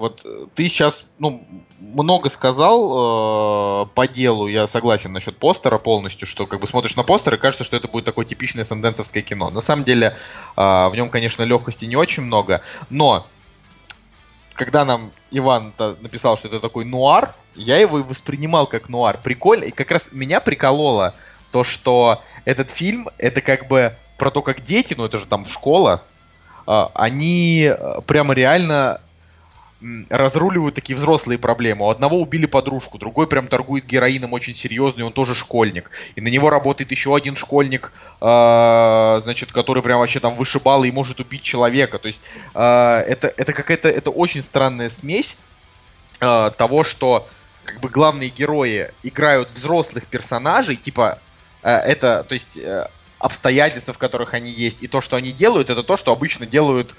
Speaker 1: вот ты сейчас ну, много сказал э, по делу, я согласен насчет постера полностью, что как бы смотришь на постер и кажется, что это будет такое типичное санденсовское кино. На самом деле э, в нем, конечно, легкости не очень много, но когда нам Иван написал, что это такой нуар, я его и воспринимал как нуар. Прикольно. И как раз меня прикололо то, что этот фильм, это как бы про то, как дети, ну это же там школа, а, они э, прямо реально разруливают такие взрослые проблемы. У одного убили подружку, другой прям торгует героином очень серьезный, он тоже школьник. И на него работает еще один школьник, э, значит, который прям вообще там вышибал и может убить человека. То есть э, это, это какая-то, это очень странная смесь э, того, что как бы главные герои играют взрослых персонажей, типа э, это, то есть э, обстоятельства, в которых они есть, и то, что они делают, это то, что обычно делают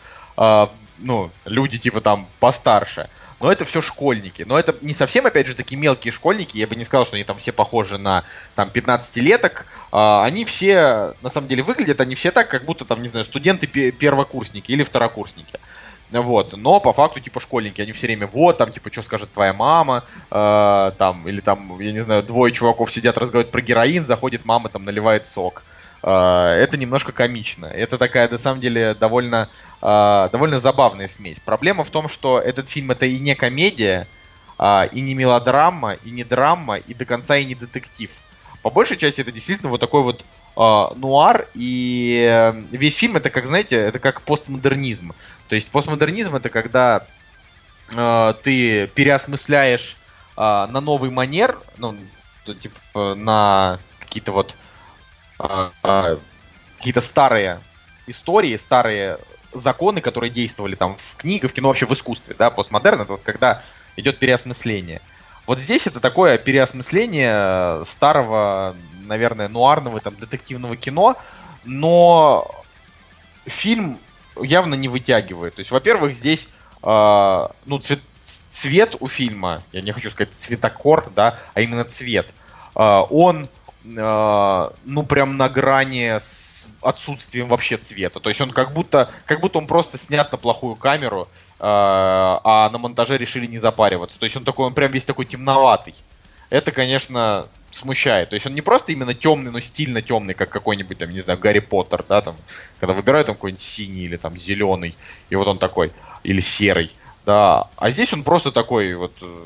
Speaker 1: ну, люди типа там постарше. Но это все школьники. Но это не совсем, опять же, такие мелкие школьники. Я бы не сказал, что они там все похожи на там 15-леток. А, они все, на самом деле, выглядят они все так, как будто там, не знаю, студенты первокурсники или второкурсники. Вот, но по факту, типа, школьники, они все время, вот, там, типа, что скажет твоя мама, э, там, или там, я не знаю, двое чуваков сидят, разговаривают про героин, заходит мама, там, наливает сок. А, это немножко комично. Это такая, на самом деле, довольно, а, довольно забавная смесь. Проблема в том, что этот фильм это и не комедия, а, и не мелодрама, и не драма, и до конца и не детектив. По большей части это действительно вот такой вот нуар, и э, весь фильм это как, знаете, это как постмодернизм. То есть постмодернизм это когда ты переосмысляешь на новый манер, ну, типа, на какие-то вот а, а, какие-то старые истории, старые законы, которые действовали там в книгах, в кино, вообще в искусстве, да, постмодерн, это вот когда идет переосмысление. Вот здесь это такое переосмысление старого, наверное, нуарного, там, детективного кино, но фильм явно не вытягивает. То есть, во-первых, здесь, э, ну, цвет, цвет у фильма, я не хочу сказать цветокор, да, а именно цвет, э, он ну прям на грани с отсутствием вообще цвета. То есть он как будто, как будто он просто снят на плохую камеру, э, а на монтаже решили не запариваться. То есть он такой, он прям весь такой темноватый. Это, конечно, смущает. То есть он не просто именно темный, но стильно темный, как какой-нибудь, там, не знаю, Гарри Поттер, да, там, когда выбирают там какой-нибудь синий или там зеленый, и вот он такой, или серый, да. А здесь он просто такой вот э,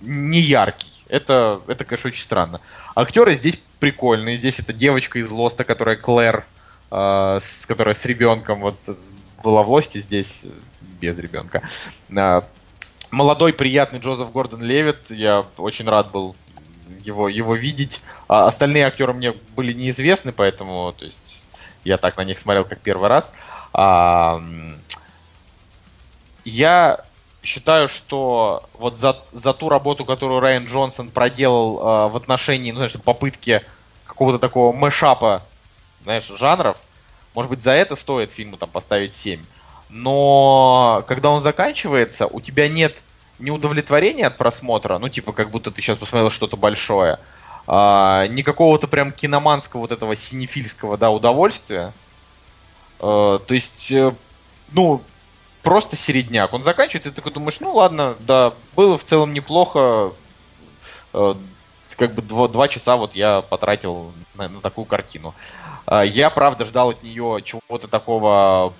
Speaker 1: не яркий. Это, это, конечно, очень странно. Актеры здесь прикольные. Здесь это девочка из Лоста, которая Клэр, э, с, которая с ребенком вот была в Лосте, здесь без ребенка. Э, молодой, приятный Джозеф Гордон Левит. Я очень рад был его, его видеть. А остальные актеры мне были неизвестны, поэтому то есть, я так на них смотрел как первый раз. А, я считаю, что вот за, за ту работу, которую Райан Джонсон проделал э, в отношении, ну, знаешь, попытки какого-то такого мэшапа, знаешь, жанров, может быть, за это стоит фильму там поставить 7. Но когда он заканчивается, у тебя нет ни удовлетворения от просмотра, ну, типа, как будто ты сейчас посмотрел что-то большое, а, ни какого-то прям киноманского вот этого синефильского, да, удовольствия. А, то есть, э, ну, просто середняк. Он заканчивается, и ты такой думаешь, ну ладно, да, было в целом неплохо. Э, как бы два, два часа вот я потратил на, на такую картину. Э, я, правда, ждал от нее чего-то такого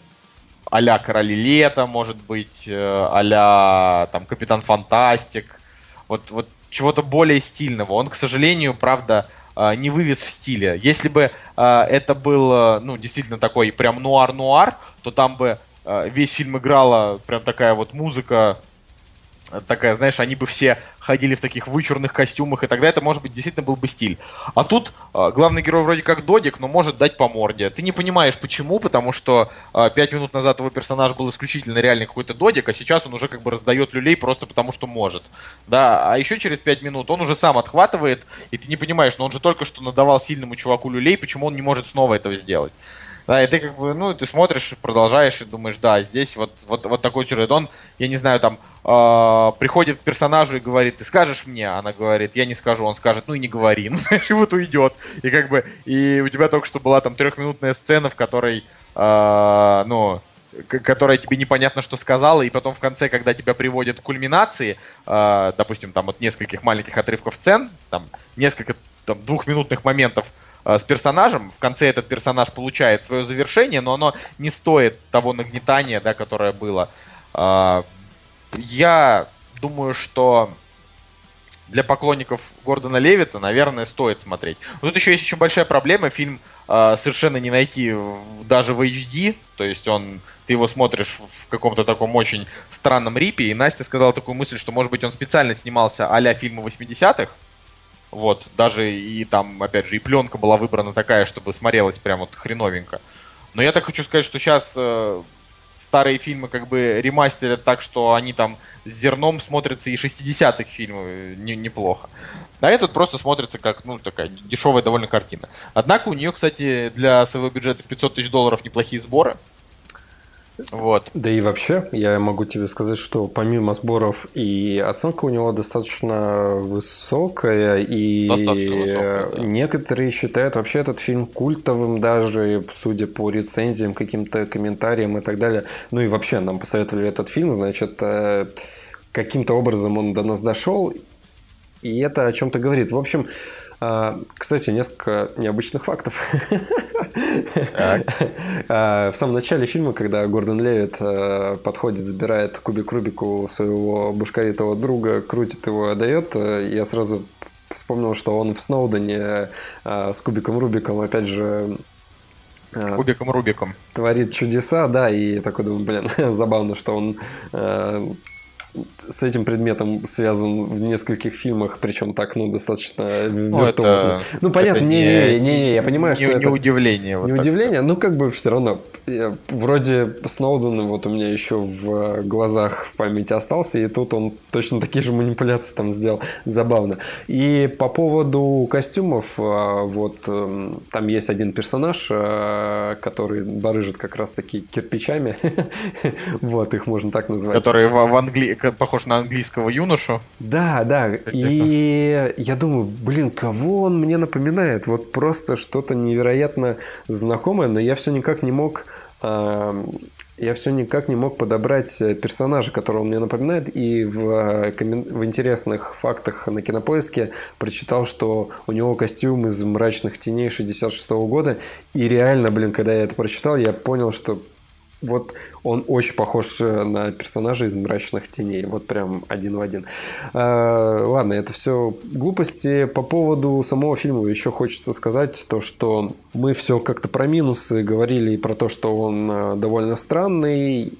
Speaker 1: а-ля Короли Лета, может быть, э, а там Капитан Фантастик. Вот, вот чего-то более стильного. Он, к сожалению, правда, не вывез в стиле. Если бы это был, ну, действительно такой прям нуар-нуар, то там бы весь фильм играла прям такая вот музыка, такая, знаешь, они бы все ходили в таких вычурных костюмах, и тогда это, может быть, действительно был бы стиль. А тут э, главный герой вроде как Додик, но может дать по морде. Ты не понимаешь, почему, потому что э, пять минут назад его персонаж был исключительно реальный какой-то Додик, а сейчас он уже как бы раздает люлей просто потому, что может. Да, а еще через пять минут он уже сам отхватывает, и ты не понимаешь, но он же только что надавал сильному чуваку люлей, почему он не может снова этого сделать. Да, и ты как бы, ну, ты смотришь, продолжаешь и думаешь, да, здесь вот, вот, вот такой сюжет. Он, я не знаю, там, э, приходит к персонажу и говорит, ты скажешь мне? Она говорит, я не скажу. Он скажет, ну и не говори. [laughs] Ну, знаешь, и вот уйдет. И как бы, и у тебя только что была там трехминутная сцена, в которой, э, ну, которая тебе непонятно что сказала, и потом в конце, когда тебя приводят к кульминации, э, допустим, там вот нескольких маленьких отрывков сцен, там несколько там, двухминутных моментов с персонажем, в конце этот персонаж получает свое завершение, но оно не стоит того нагнетания, да, которое было. Э, я думаю, что для поклонников Гордона Левита, наверное, стоит смотреть. Но тут еще есть очень большая проблема. Фильм э, совершенно не найти в, даже в HD. То есть он, ты его смотришь в каком-то таком очень странном рипе. И Настя сказала такую мысль, что, может быть, он специально снимался а-ля фильмы 80-х. Вот, даже и там, опять же, и пленка была выбрана такая, чтобы смотрелась прям вот хреновенько. Но я так хочу сказать, что сейчас э, старые фильмы как бы ремастерят так, что они там с зерном смотрятся и 60-х фильмы не, неплохо. А этот просто смотрится как, ну, такая дешевая довольно картина. Однако у нее, кстати, для своего бюджета в 500 тысяч долларов неплохие сборы. Вот.
Speaker 2: Да и вообще, я могу тебе сказать, что помимо сборов и оценка у него достаточно высокая, и достаточно высокая, да. некоторые считают вообще этот фильм культовым даже, судя по рецензиям, каким-то комментариям и так далее. Ну и вообще, нам посоветовали этот фильм, значит, э, каким-то образом он до нас дошел, и это о чем-то говорит. В общем, кстати, несколько необычных фактов. [laughs] А, в самом начале фильма, когда Гордон Левит э, подходит, забирает кубик Рубику своего бушкаритого друга, крутит его, отдает, э, я сразу вспомнил, что он в Сноудене с кубиком Рубиком, опять же,
Speaker 1: Кубиком Рубиком.
Speaker 2: Творит чудеса, да, и такой думаю, блин, [laughs] забавно, что он с этим предметом связан в нескольких фильмах, причем так, ну, достаточно ну,
Speaker 1: Это,
Speaker 2: ну, понятно, не, не, не, не, я понимаю,
Speaker 1: не,
Speaker 2: что
Speaker 1: не
Speaker 2: это...
Speaker 1: удивление.
Speaker 2: Вот не удивление, ну, как бы все равно. Я, вроде Сноуден вот у меня еще в глазах в памяти остался, и тут он точно такие же манипуляции там сделал. Забавно. И по поводу костюмов, а, вот эм, там есть один персонаж, а, который барыжит как раз-таки кирпичами. [laughs] вот, их можно так назвать.
Speaker 1: Который в, в Англии похож на английского юношу.
Speaker 2: Да, да. И я думаю, блин, кого он мне напоминает? Вот просто что-то невероятно знакомое, но я все никак не мог я все никак не мог подобрать э, персонажа, которого он мне напоминает, и в, э, в интересных фактах на кинопоиске прочитал, что у него костюм из мрачных теней 66 -го года, и реально, блин, когда я это прочитал, я понял, что вот он очень похож э, на персонажа из «Мрачных теней». Вот прям один в один. А, ладно, это все глупости. По поводу самого фильма еще хочется сказать то, что мы все как-то про минусы говорили и про то, что он э, довольно странный.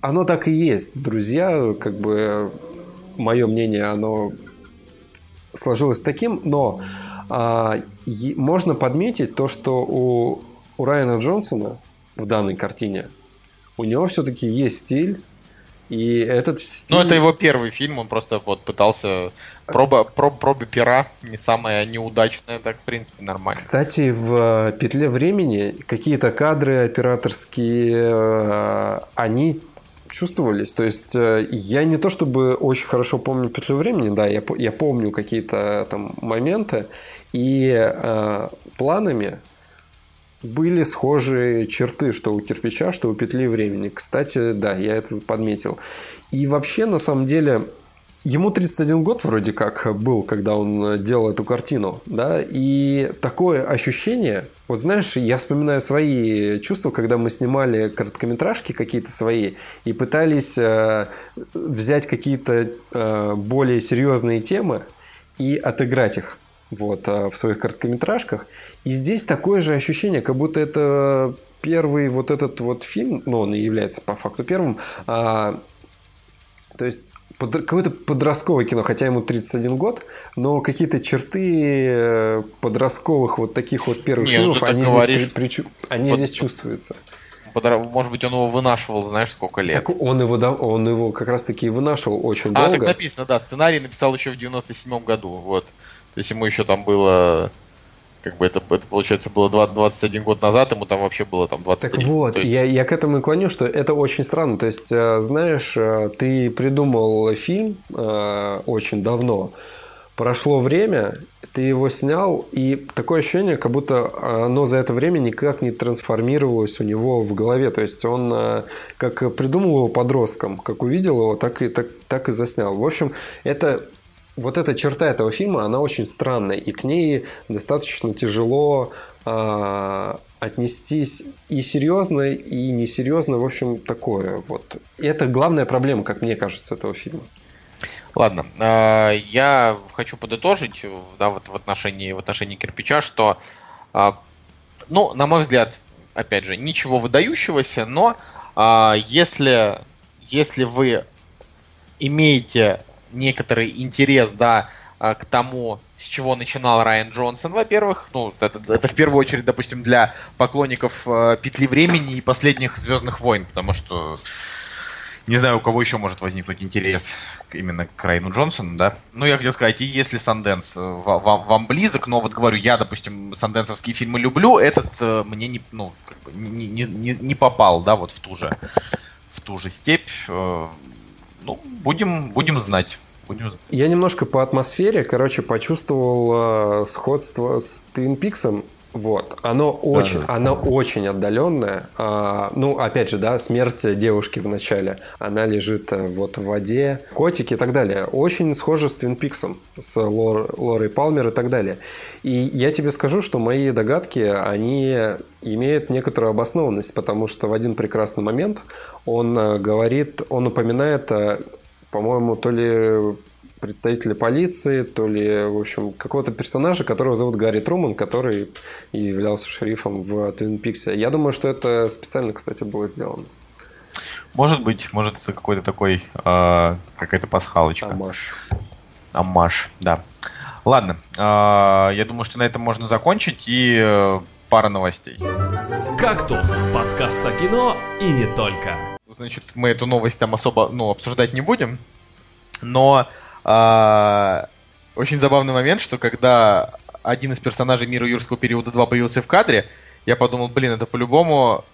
Speaker 2: Оно так и есть. Друзья, как бы мое мнение, оно сложилось таким, но а, можно подметить то, что у, у Райана Джонсона в данной картине у него все-таки есть стиль, и этот стиль...
Speaker 1: Ну, это его первый фильм, он просто вот пытался... Проба, проб, пробы пера не самая неудачная, так, в принципе, нормально.
Speaker 2: Кстати, в «Петле времени» какие-то кадры операторские, э, они чувствовались. То есть э, я не то чтобы очень хорошо помню «Петлю времени», да, я, я помню какие-то там моменты, и э, планами были схожие черты, что у кирпича, что у петли времени. Кстати, да, я это подметил. И вообще, на самом деле, ему 31 год вроде как был, когда он делал эту картину, да, и такое ощущение, вот знаешь, я вспоминаю свои чувства, когда мы снимали короткометражки какие-то свои и пытались э, взять какие-то э, более серьезные темы и отыграть их вот, э, в своих короткометражках. И здесь такое же ощущение, как будто это первый вот этот вот фильм, ну, он и является по факту первым, а, то есть под, какое-то подростковое кино, хотя ему 31 год, но какие-то черты э, подростковых вот таких вот первых
Speaker 1: Не, ну
Speaker 2: фильмов, они,
Speaker 1: говоришь,
Speaker 2: здесь, при, при, они под, здесь чувствуются.
Speaker 1: Может быть, он его вынашивал, знаешь, сколько лет.
Speaker 2: Так он его, да, он его как раз-таки вынашивал очень а, долго. А,
Speaker 1: так написано, да, сценарий написал еще в 97 году, вот. То есть ему еще там было как бы это, это получается, было 20, 21 год назад, ему там вообще было там 23.
Speaker 2: Так вот,
Speaker 1: есть...
Speaker 2: я, я к этому и клоню, что это очень странно. То есть, э, знаешь, э, ты придумал фильм э, очень давно, прошло время, ты его снял, и такое ощущение, как будто оно за это время никак не трансформировалось у него в голове. То есть он э, как придумал его подростком, как увидел его, так и, так, так и заснял. В общем, это вот эта черта этого фильма, она очень странная, и к ней достаточно тяжело э, отнестись и серьезно, и несерьезно, в общем, такое. Вот. И это главная проблема, как мне кажется, этого фильма.
Speaker 1: Ладно, э, я хочу подытожить, да, вот в отношении, в отношении кирпича, что, э, ну, на мой взгляд, опять же, ничего выдающегося, но если, если вы имеете некоторый интерес, да, к тому, с чего начинал Райан Джонсон, во-первых, ну, это, это в первую очередь, допустим, для поклонников Петли времени и последних Звездных войн, потому что не знаю, у кого еще может возникнуть интерес именно к Райну Джонсону, да. Ну, я хотел сказать, и если Санденс э, вам, вам близок, но вот говорю, я, допустим, санденсовские фильмы люблю, этот э, мне не, ну, как бы не, не, не, не попал, да, вот в ту же, в ту же степь. Э, ну, будем, будем знать.
Speaker 2: Я немножко по атмосфере, короче, почувствовал э, сходство с Твин Пиксом вот, оно очень, да, оно очень отдаленное. А, ну, опять же, да, смерть девушки в начале. Она лежит э, вот в воде, котики и так далее. Очень схоже с Твин Пиксом, с Лор, Лорой Палмер и так далее. И я тебе скажу, что мои догадки, они имеют некоторую обоснованность, потому что в один прекрасный момент он э, говорит, он упоминает, э, по-моему, то ли представителя полиции, то ли, в общем, какого-то персонажа, которого зовут Гарри Труман, который являлся шерифом в Твин Пиксе. Я думаю, что это специально, кстати, было сделано.
Speaker 1: Может быть, может это какой-то такой, э, какая-то пасхалочка.
Speaker 2: Амаш.
Speaker 1: Амаш, да. Ладно, э, я думаю, что на этом можно закончить и э, пара новостей.
Speaker 3: «Кактус» – подкаст о кино и не только.
Speaker 1: Значит, мы эту новость там особо ну, обсуждать не будем, но а, очень забавный момент, что когда один из персонажей мира юрского периода 2 появился в кадре, я подумал, блин, это по-любому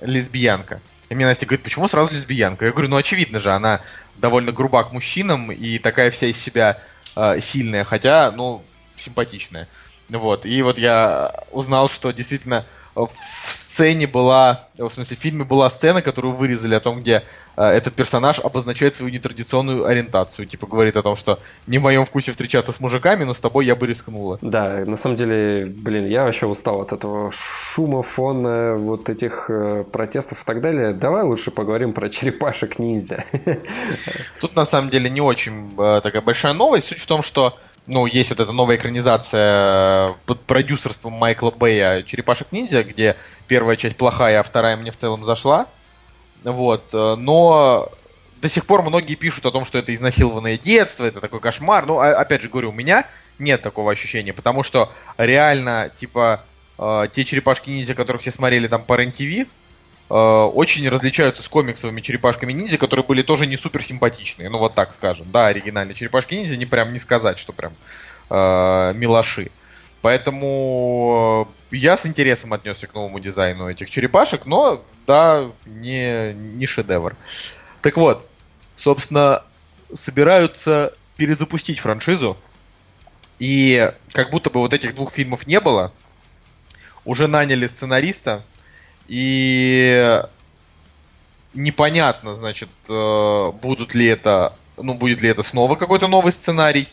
Speaker 1: лесбиянка. И мне Настя говорит, почему сразу лесбиянка? Я говорю, ну очевидно же, она довольно груба к мужчинам и такая вся из себя э, сильная, хотя, ну, симпатичная. Вот. И вот я узнал, что действительно в сцене была, в смысле, в фильме была сцена, которую вырезали о том, где э, этот персонаж обозначает свою нетрадиционную ориентацию. Типа говорит о том, что не в моем вкусе встречаться с мужиками, но с тобой я бы рискнула.
Speaker 2: Да, на самом деле, блин, я вообще устал от этого шума, фона, вот этих э, протестов и так далее. Давай лучше поговорим про черепашек ниндзя. [laughs]
Speaker 1: Тут на самом деле не очень э, такая большая новость. Суть в том, что ну, есть вот эта новая экранизация под продюсерством Майкла Бэя «Черепашек ниндзя», где первая часть плохая, а вторая мне в целом зашла. Вот, э, но до сих пор многие пишут о том, что это изнасилованное детство, это такой кошмар. Ну, а, опять же говорю, у меня нет такого ощущения, потому что реально, типа, э, те черепашки-ниндзя, которых все смотрели там по РЕН-ТВ, э, очень различаются с комиксовыми черепашками ниндзя, которые были тоже не супер симпатичные. Ну, вот так скажем. Да, оригинальные черепашки ниндзя, не прям не сказать, что прям э, милаши. Поэтому э, я с интересом отнесся к новому дизайну этих черепашек, но да, не, не шедевр. Так вот, собственно, собираются перезапустить франшизу. И как будто бы вот этих двух фильмов не было. Уже наняли сценариста, и непонятно, значит, э, будут ли это, ну, будет ли это снова какой-то новый сценарий.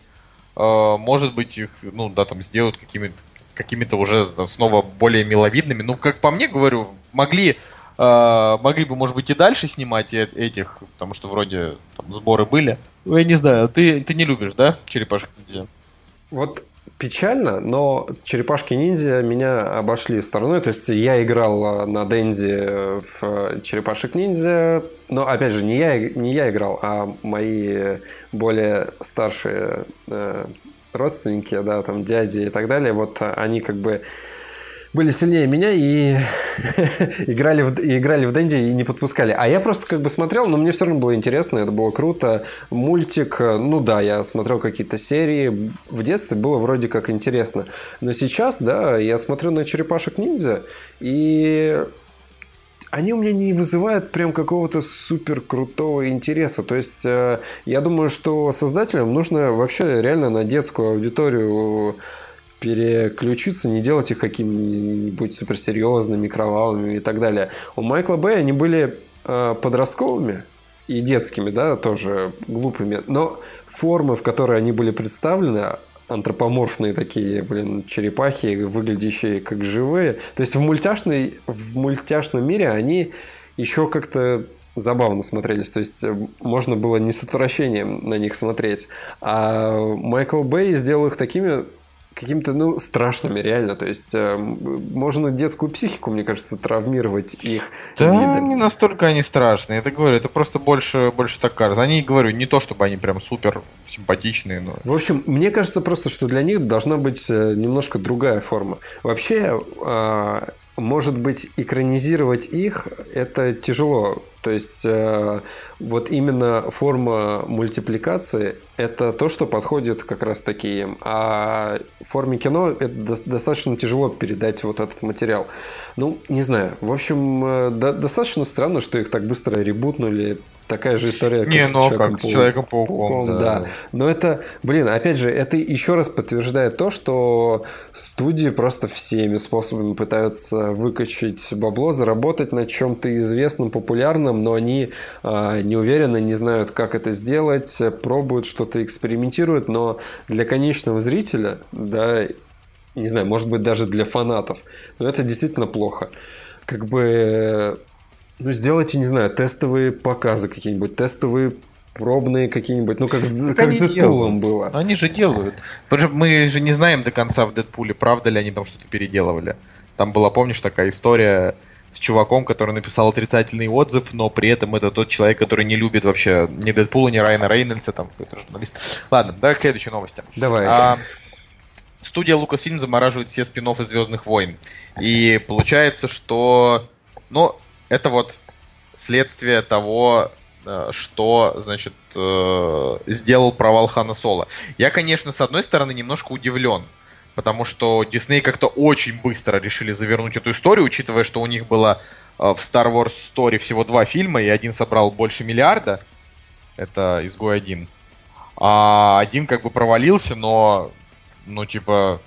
Speaker 1: Э, может быть, их, ну, да, там сделают какими-то какими-то уже там, снова более миловидными. Ну, как по мне, говорю, могли, э, могли бы, может быть, и дальше снимать этих, потому что вроде там сборы были. Ну, я не знаю, ты, ты не любишь, да, черепашек?
Speaker 2: Вот печально, но черепашки-ниндзя меня обошли стороной. То есть я играл на Дэнди в черепашек-ниндзя, но опять же не я, не я играл, а мои более старшие э, родственники, да, там дяди и так далее, вот они как бы были сильнее меня, и [laughs] играли, в, играли в Дэнди и не подпускали. А я просто как бы смотрел, но мне все равно было интересно, это было круто. Мультик, ну да, я смотрел какие-то серии. В детстве было вроде как интересно. Но сейчас, да, я смотрю на черепашек-ниндзя, и они у меня не вызывают прям какого-то супер крутого интереса. То есть э, я думаю, что создателям нужно вообще реально на детскую аудиторию переключиться, не делать их какими-нибудь суперсерьезными, кровавыми и так далее. У Майкла Бэй они были э, подростковыми и детскими, да, тоже глупыми, но формы, в которые они были представлены, антропоморфные такие, блин, черепахи, выглядящие как живые. То есть в, мультяшной, в мультяшном мире они еще как-то забавно смотрелись. То есть э, можно было не с отвращением на них смотреть. А Майкл Бэй сделал их такими какими-то, ну, страшными, реально. То есть э, можно детскую психику, мне кажется, травмировать их.
Speaker 1: Да, видами. не настолько они страшные. Это говорю, это просто больше, больше так кажется. Они, говорю, не то, чтобы они прям супер симпатичные, но...
Speaker 2: В общем, мне кажется просто, что для них должна быть э, немножко другая форма. Вообще, э, может быть, экранизировать их это тяжело. То есть э, вот именно форма мультипликации это то, что подходит как раз таки. А в форме кино это достаточно тяжело передать вот этот материал. Ну, не знаю. В общем, э, достаточно странно, что их так быстро ребутнули такая же история,
Speaker 1: Не, ну а как с Человеком-пауком,
Speaker 2: да. да. Но это, блин, опять же, это еще раз подтверждает то, что студии просто всеми способами пытаются выкачать бабло, заработать на чем-то известном, популярном, но они а, не уверены, не знают, как это сделать, пробуют что-то, экспериментируют, но для конечного зрителя, да, не знаю, может быть, даже для фанатов, но это действительно плохо. Как бы ну, сделайте, не знаю, тестовые показы какие-нибудь, тестовые пробные какие-нибудь, ну как, так как с Дэдпулом было.
Speaker 1: Они же делают. Мы же не знаем до конца в Дэдпуле, правда ли они там что-то переделывали. Там была, помнишь, такая история с чуваком, который написал отрицательный отзыв, но при этом это тот человек, который не любит вообще ни Дэдпула, ни Райана Рейнольдса, там какой-то журналист. Ладно, давай к следующей новости.
Speaker 2: Давай. А,
Speaker 1: студия Lucasfilm замораживает все спин Звездных войн. И получается, что... Ну, это вот следствие того, э, что, значит, э, сделал провал Хана Соло. Я, конечно, с одной стороны, немножко удивлен, потому что Дисней как-то очень быстро решили завернуть эту историю, учитывая, что у них было э, в Star Wars Story всего два фильма, и один собрал больше миллиарда. Это «Изгой один». А один как бы провалился, но, ну, типа,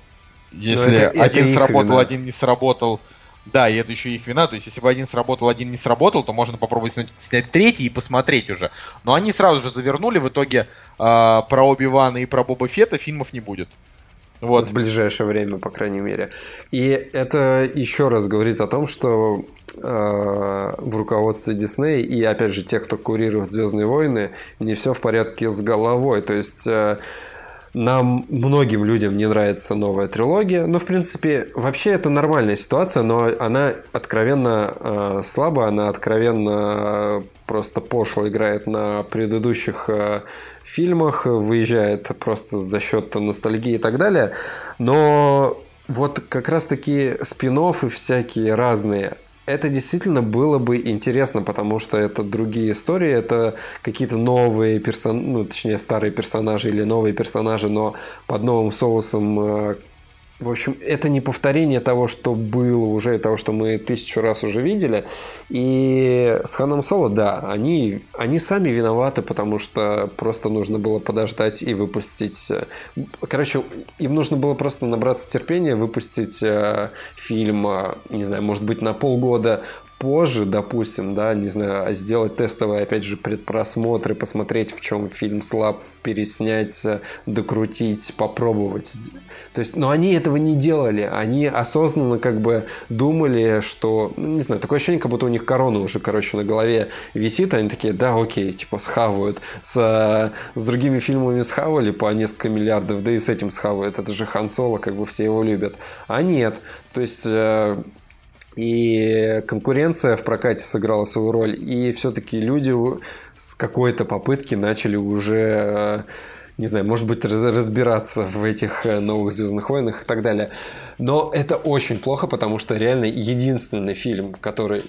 Speaker 1: если это, один это сработал, вина. один не сработал, да, и это еще их вина. То есть, если бы один сработал, один не сработал, то можно попробовать снять, снять третий и посмотреть уже. Но они сразу же завернули. В итоге э, про Оби-Вана и про Боба Фета фильмов не будет.
Speaker 2: Вот. В ближайшее время, по крайней мере. И это еще раз говорит о том, что э, в руководстве Дисней и, опять же, те, кто курирует Звездные войны, не все в порядке с головой. То есть. Э, нам, многим людям не нравится новая трилогия. Но, в принципе, вообще это нормальная ситуация, но она откровенно э, слабая, она откровенно просто пошло играет на предыдущих э, фильмах, выезжает просто за счет ностальгии и так далее. Но вот как раз-таки спин и всякие разные, это действительно было бы интересно, потому что это другие истории, это какие-то новые персонажи, ну, точнее, старые персонажи или новые персонажи, но под новым соусом. Э, в общем, это не повторение того, что было уже, того, что мы тысячу раз уже видели. И с Ханом Соло, да, они, они сами виноваты, потому что просто нужно было подождать и выпустить... Э, короче, им нужно было просто набраться терпения, выпустить э, фильм, э, не знаю, может быть, на полгода позже, допустим, да, не знаю, а сделать тестовые, опять же, предпросмотры, посмотреть, в чем фильм слаб, переснять, докрутить, попробовать. То есть, но они этого не делали, они осознанно как бы думали, что, ну, не знаю, такое ощущение, как будто у них корона уже, короче, на голове висит, они такие, да, окей, типа схавают. С, с другими фильмами схавали по несколько миллиардов, да и с этим схавают. Это же Хан Соло, как бы все его любят. А нет, то есть э, и конкуренция в прокате сыграла свою роль, и все-таки люди с какой-то попытки начали уже, не знаю, может быть, разбираться в этих новых Звездных войнах и так далее. Но это очень плохо, потому что реально единственный фильм, который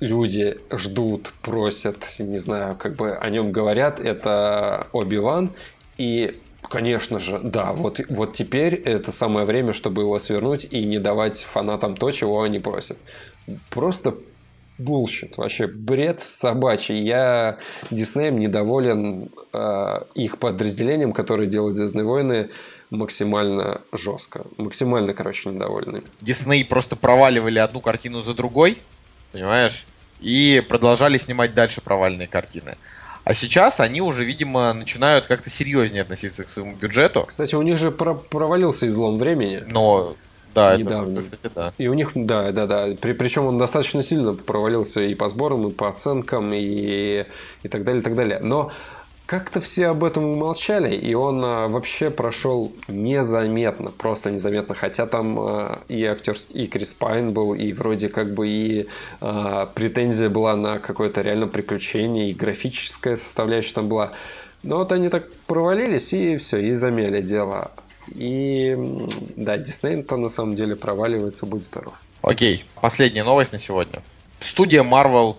Speaker 2: люди ждут, просят, не знаю, как бы о нем говорят, это Оби-Ван. И Конечно же, да. Вот, вот теперь это самое время, чтобы его свернуть и не давать фанатам то, чего они просят. Просто bullshit, вообще бред собачий. Я Диснеем недоволен э, их подразделением, которое делает Звездные войны максимально жестко. Максимально, короче, недовольны.
Speaker 1: Дисней просто проваливали одну картину за другой, понимаешь? И продолжали снимать дальше провальные картины. А сейчас они уже, видимо, начинают как-то серьезнее относиться к своему бюджету.
Speaker 2: Кстати, у них же про провалился излом времени.
Speaker 1: Но да, недавно. это, кстати, да.
Speaker 2: И у них, да, да, да. При, причем он достаточно сильно провалился и по сборам, и по оценкам, и, и так далее, и так далее. Но как-то все об этом умолчали, и он а, вообще прошел незаметно, просто незаметно. Хотя там а, и актер, и Крис Пайн был, и вроде как бы и а, претензия была на какое-то реально приключение, и графическая составляющая там была. Но вот они так провалились, и все, и замяли дело. И да, Дисней-то на самом деле проваливается, будь здоров.
Speaker 1: Окей, последняя новость на сегодня. Студия Marvel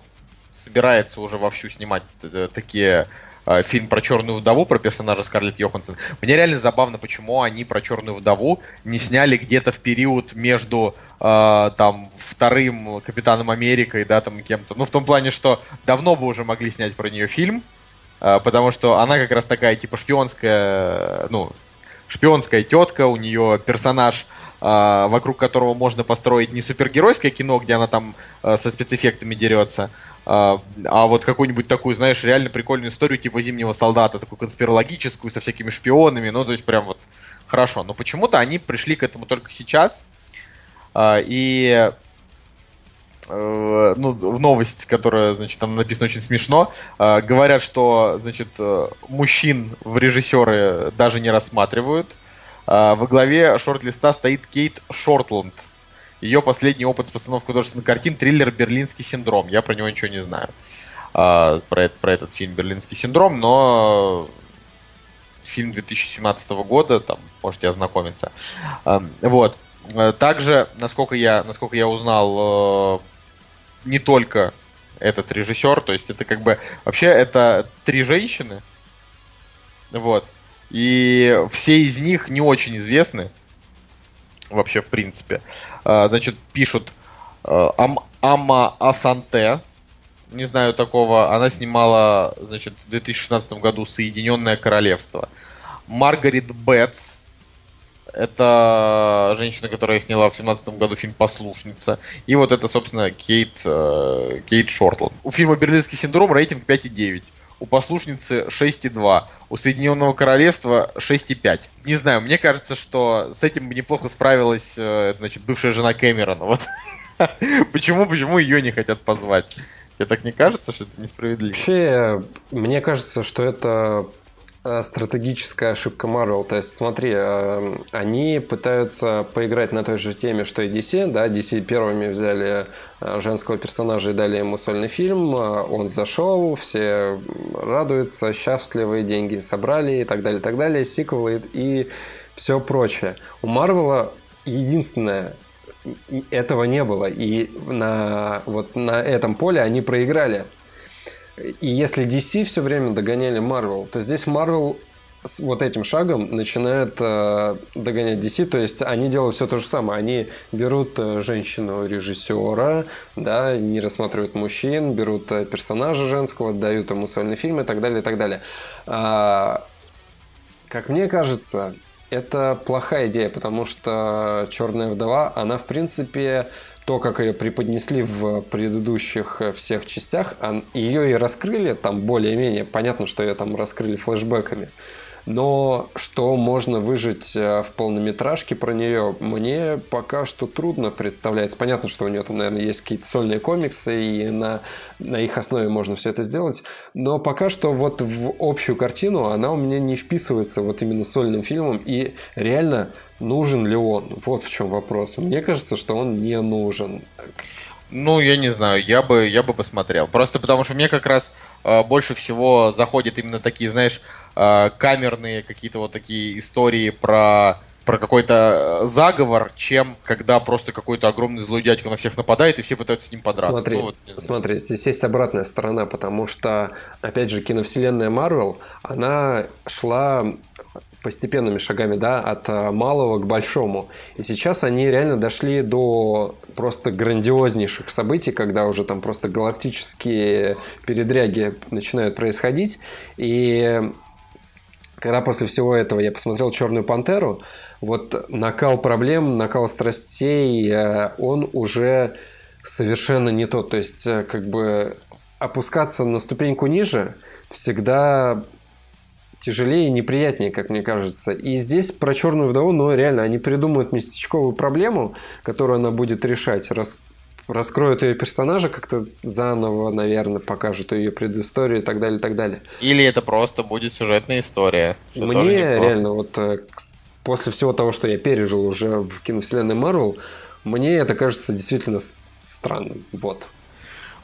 Speaker 1: собирается уже вовсю снимать э, такие э, фильм про Черную вдову, про персонажа Скарлетт Йоханссон. Мне реально забавно, почему они про Черную вдову не сняли где-то в период между э, там вторым Капитаном Америкой, да, там кем-то. Ну, в том плане, что давно бы уже могли снять про нее фильм, э, потому что она как раз такая, типа, шпионская, ну, шпионская тетка, у нее персонаж, э, вокруг которого можно построить не супергеройское кино, где она там э, со спецэффектами дерется, э, а вот какую-нибудь такую, знаешь, реально прикольную историю типа Зимнего солдата, такую конспирологическую, со всякими шпионами, ну, то есть прям вот хорошо. Но почему-то они пришли к этому только сейчас, и Э, ну, в новость, которая, значит, там написано очень смешно, э, говорят, что, значит, э, мужчин в режиссеры даже не рассматривают. Во главе шорт-листа стоит Кейт Шортланд. Ее последний опыт с постановкой художественных картин триллер «Берлинский синдром». Я про него ничего не знаю. Про, это, про этот фильм «Берлинский синдром», но фильм 2017 года, там можете ознакомиться. Вот. Также, насколько я, насколько я узнал, не только этот режиссер, то есть это как бы вообще это три женщины, вот, и все из них не очень известны вообще в принципе. А, значит, пишут э, Ам Ама Асанте, не знаю такого, она снимала, значит, в 2016 году Соединенное Королевство. Маргарет Бетс, это женщина, которая сняла в 17 году фильм «Послушница». И вот это, собственно, Кейт, э, Кейт Шортланд. У фильма «Берлинский синдром» рейтинг 5,9. У «Послушницы» 6,2. У «Соединенного Королевства» 6,5. Не знаю, мне кажется, что с этим бы неплохо справилась, э, значит, бывшая жена Кэмерона. Вот. [laughs] Почему, почему ее не хотят позвать? Тебе так не кажется, что это несправедливо?
Speaker 2: Вообще, мне кажется, что это стратегическая ошибка Marvel. То есть, смотри, э, они пытаются поиграть на той же теме, что и DC. Да? DC первыми взяли э, женского персонажа и дали ему сольный фильм. Он зашел, все радуются, счастливые, деньги собрали и так далее, и так далее. Сиквелы и все прочее. У Марвела единственное, этого не было. И на, вот на этом поле они проиграли. И если DC все время догоняли Marvel, то здесь Marvel с вот этим шагом начинает э, догонять DC, то есть они делают все то же самое. Они берут э, женщину-режиссера, да, не рассматривают мужчин, берут э, персонажа женского, дают ему сольный фильм и так далее, и так далее. А, как мне кажется, это плохая идея, потому что Черная вдова, она в принципе то, как ее преподнесли в предыдущих э, всех частях, ее и раскрыли там более-менее. Понятно, что ее там раскрыли флешбеками. Но что можно выжить э, в полнометражке про нее, мне пока что трудно представляется. Понятно, что у нее там, наверное, есть какие-то сольные комиксы, и на, на их основе можно все это сделать. Но пока что вот в общую картину она у меня не вписывается вот именно сольным фильмом. И реально нужен ли он? Вот в чем вопрос. Мне кажется, что он не нужен.
Speaker 1: Ну, я не знаю, я бы, я бы посмотрел. Просто потому что мне как раз э, больше всего заходят именно такие, знаешь, э, камерные какие-то вот такие истории про про какой-то э, заговор, чем когда просто какой-то огромный злой дядька на всех нападает и все пытаются с ним подраться.
Speaker 2: Смотри,
Speaker 1: ну, вот,
Speaker 2: смотри, здесь есть обратная сторона, потому что, опять же, киновселенная Марвел, она шла постепенными шагами, да, от э, малого к большому. И сейчас они реально дошли до просто грандиознейших событий, когда уже там просто галактические передряги начинают происходить. И когда после всего этого я посмотрел «Черную пантеру», вот накал проблем, накал страстей, э, он уже совершенно не тот. То есть, э, как бы опускаться на ступеньку ниже всегда тяжелее и неприятнее, как мне кажется. И здесь про черную вдову, ну реально, они придумают местечковую проблему, которую она будет решать, рас... раскроют ее персонажа как-то заново, наверное, покажут ее предысторию и так далее, и так далее.
Speaker 1: Или это просто будет сюжетная история.
Speaker 2: Мне реально вот э, после всего того, что я пережил уже в киновселенной Марвел, мне это кажется действительно странным. Вот.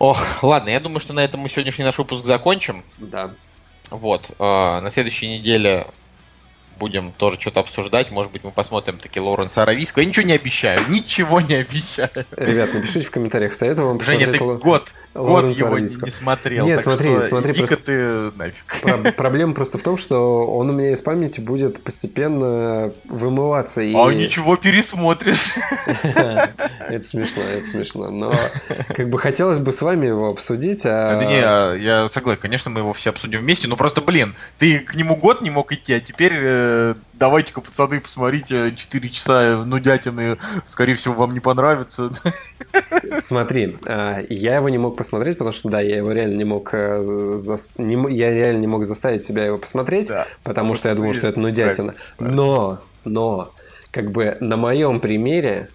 Speaker 1: Ох, ладно, я думаю, что на этом мы сегодняшний наш выпуск закончим.
Speaker 2: Да.
Speaker 1: Вот. Э, на следующей неделе будем тоже что-то обсуждать. Может быть, мы посмотрим таки Лоуренса Аравийского. Я ничего не обещаю, ничего не обещаю.
Speaker 2: Ребят, напишите в комментариях, советую вам
Speaker 1: Женя, ты Ло... год, год его не, не смотрел.
Speaker 2: Нет, смотри,
Speaker 1: что
Speaker 2: смотри.
Speaker 1: Просто... ты нафиг.
Speaker 2: Про- [laughs] проблема просто в том, что он у меня из памяти будет постепенно вымываться. И...
Speaker 1: А ничего, пересмотришь. [laughs]
Speaker 2: Это смешно, это смешно. Но как бы хотелось бы с вами его обсудить. А...
Speaker 1: Да не, а я согласен, конечно, мы его все обсудим вместе, но просто, блин, ты к нему год не мог идти, а теперь э, давайте-ка, пацаны, посмотрите 4 часа нудятины, скорее всего, вам не понравится. [laughs]
Speaker 2: Смотри, а, я его не мог посмотреть, потому что, да, я его реально не мог, э, за... не, я реально не мог заставить себя его посмотреть, да, потому что я думал, что это нудятина. Но, но, как бы на моем примере,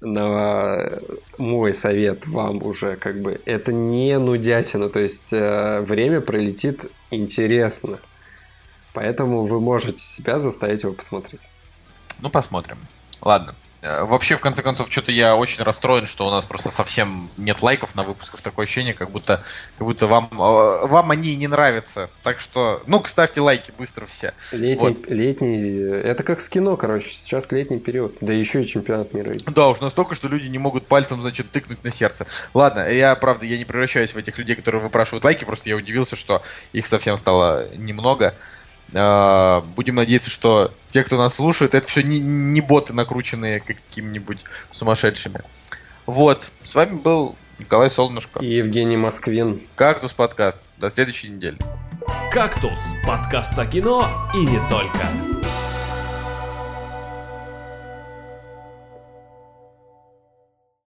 Speaker 2: на мой совет вам уже, как бы, это не нудятина, то есть э, время пролетит интересно. Поэтому вы можете себя заставить его посмотреть.
Speaker 1: Ну, посмотрим. Ладно. Э, вообще, в конце концов, что-то я очень расстроен, что у нас просто совсем нет лайков на выпусках. Такое ощущение, как будто, как будто вам, э, вам они не нравятся. Так что, ну, ставьте лайки быстро все.
Speaker 2: Летний, вот. летний, это как с кино, короче. Сейчас летний период. Да еще и чемпионат мира.
Speaker 1: Да, уж настолько, что люди не могут пальцем, значит, тыкнуть на сердце. Ладно, я, правда, я не превращаюсь в этих людей, которые выпрашивают лайки. Просто я удивился, что их совсем стало немного. А, будем надеяться, что те, кто нас слушает, это все не, не боты, накрученные какими-нибудь сумасшедшими. Вот, с вами был Николай Солнышко.
Speaker 2: И Евгений Москвин.
Speaker 1: Кактус подкаст. До следующей недели.
Speaker 3: Кактус. Подкаст о кино и не только.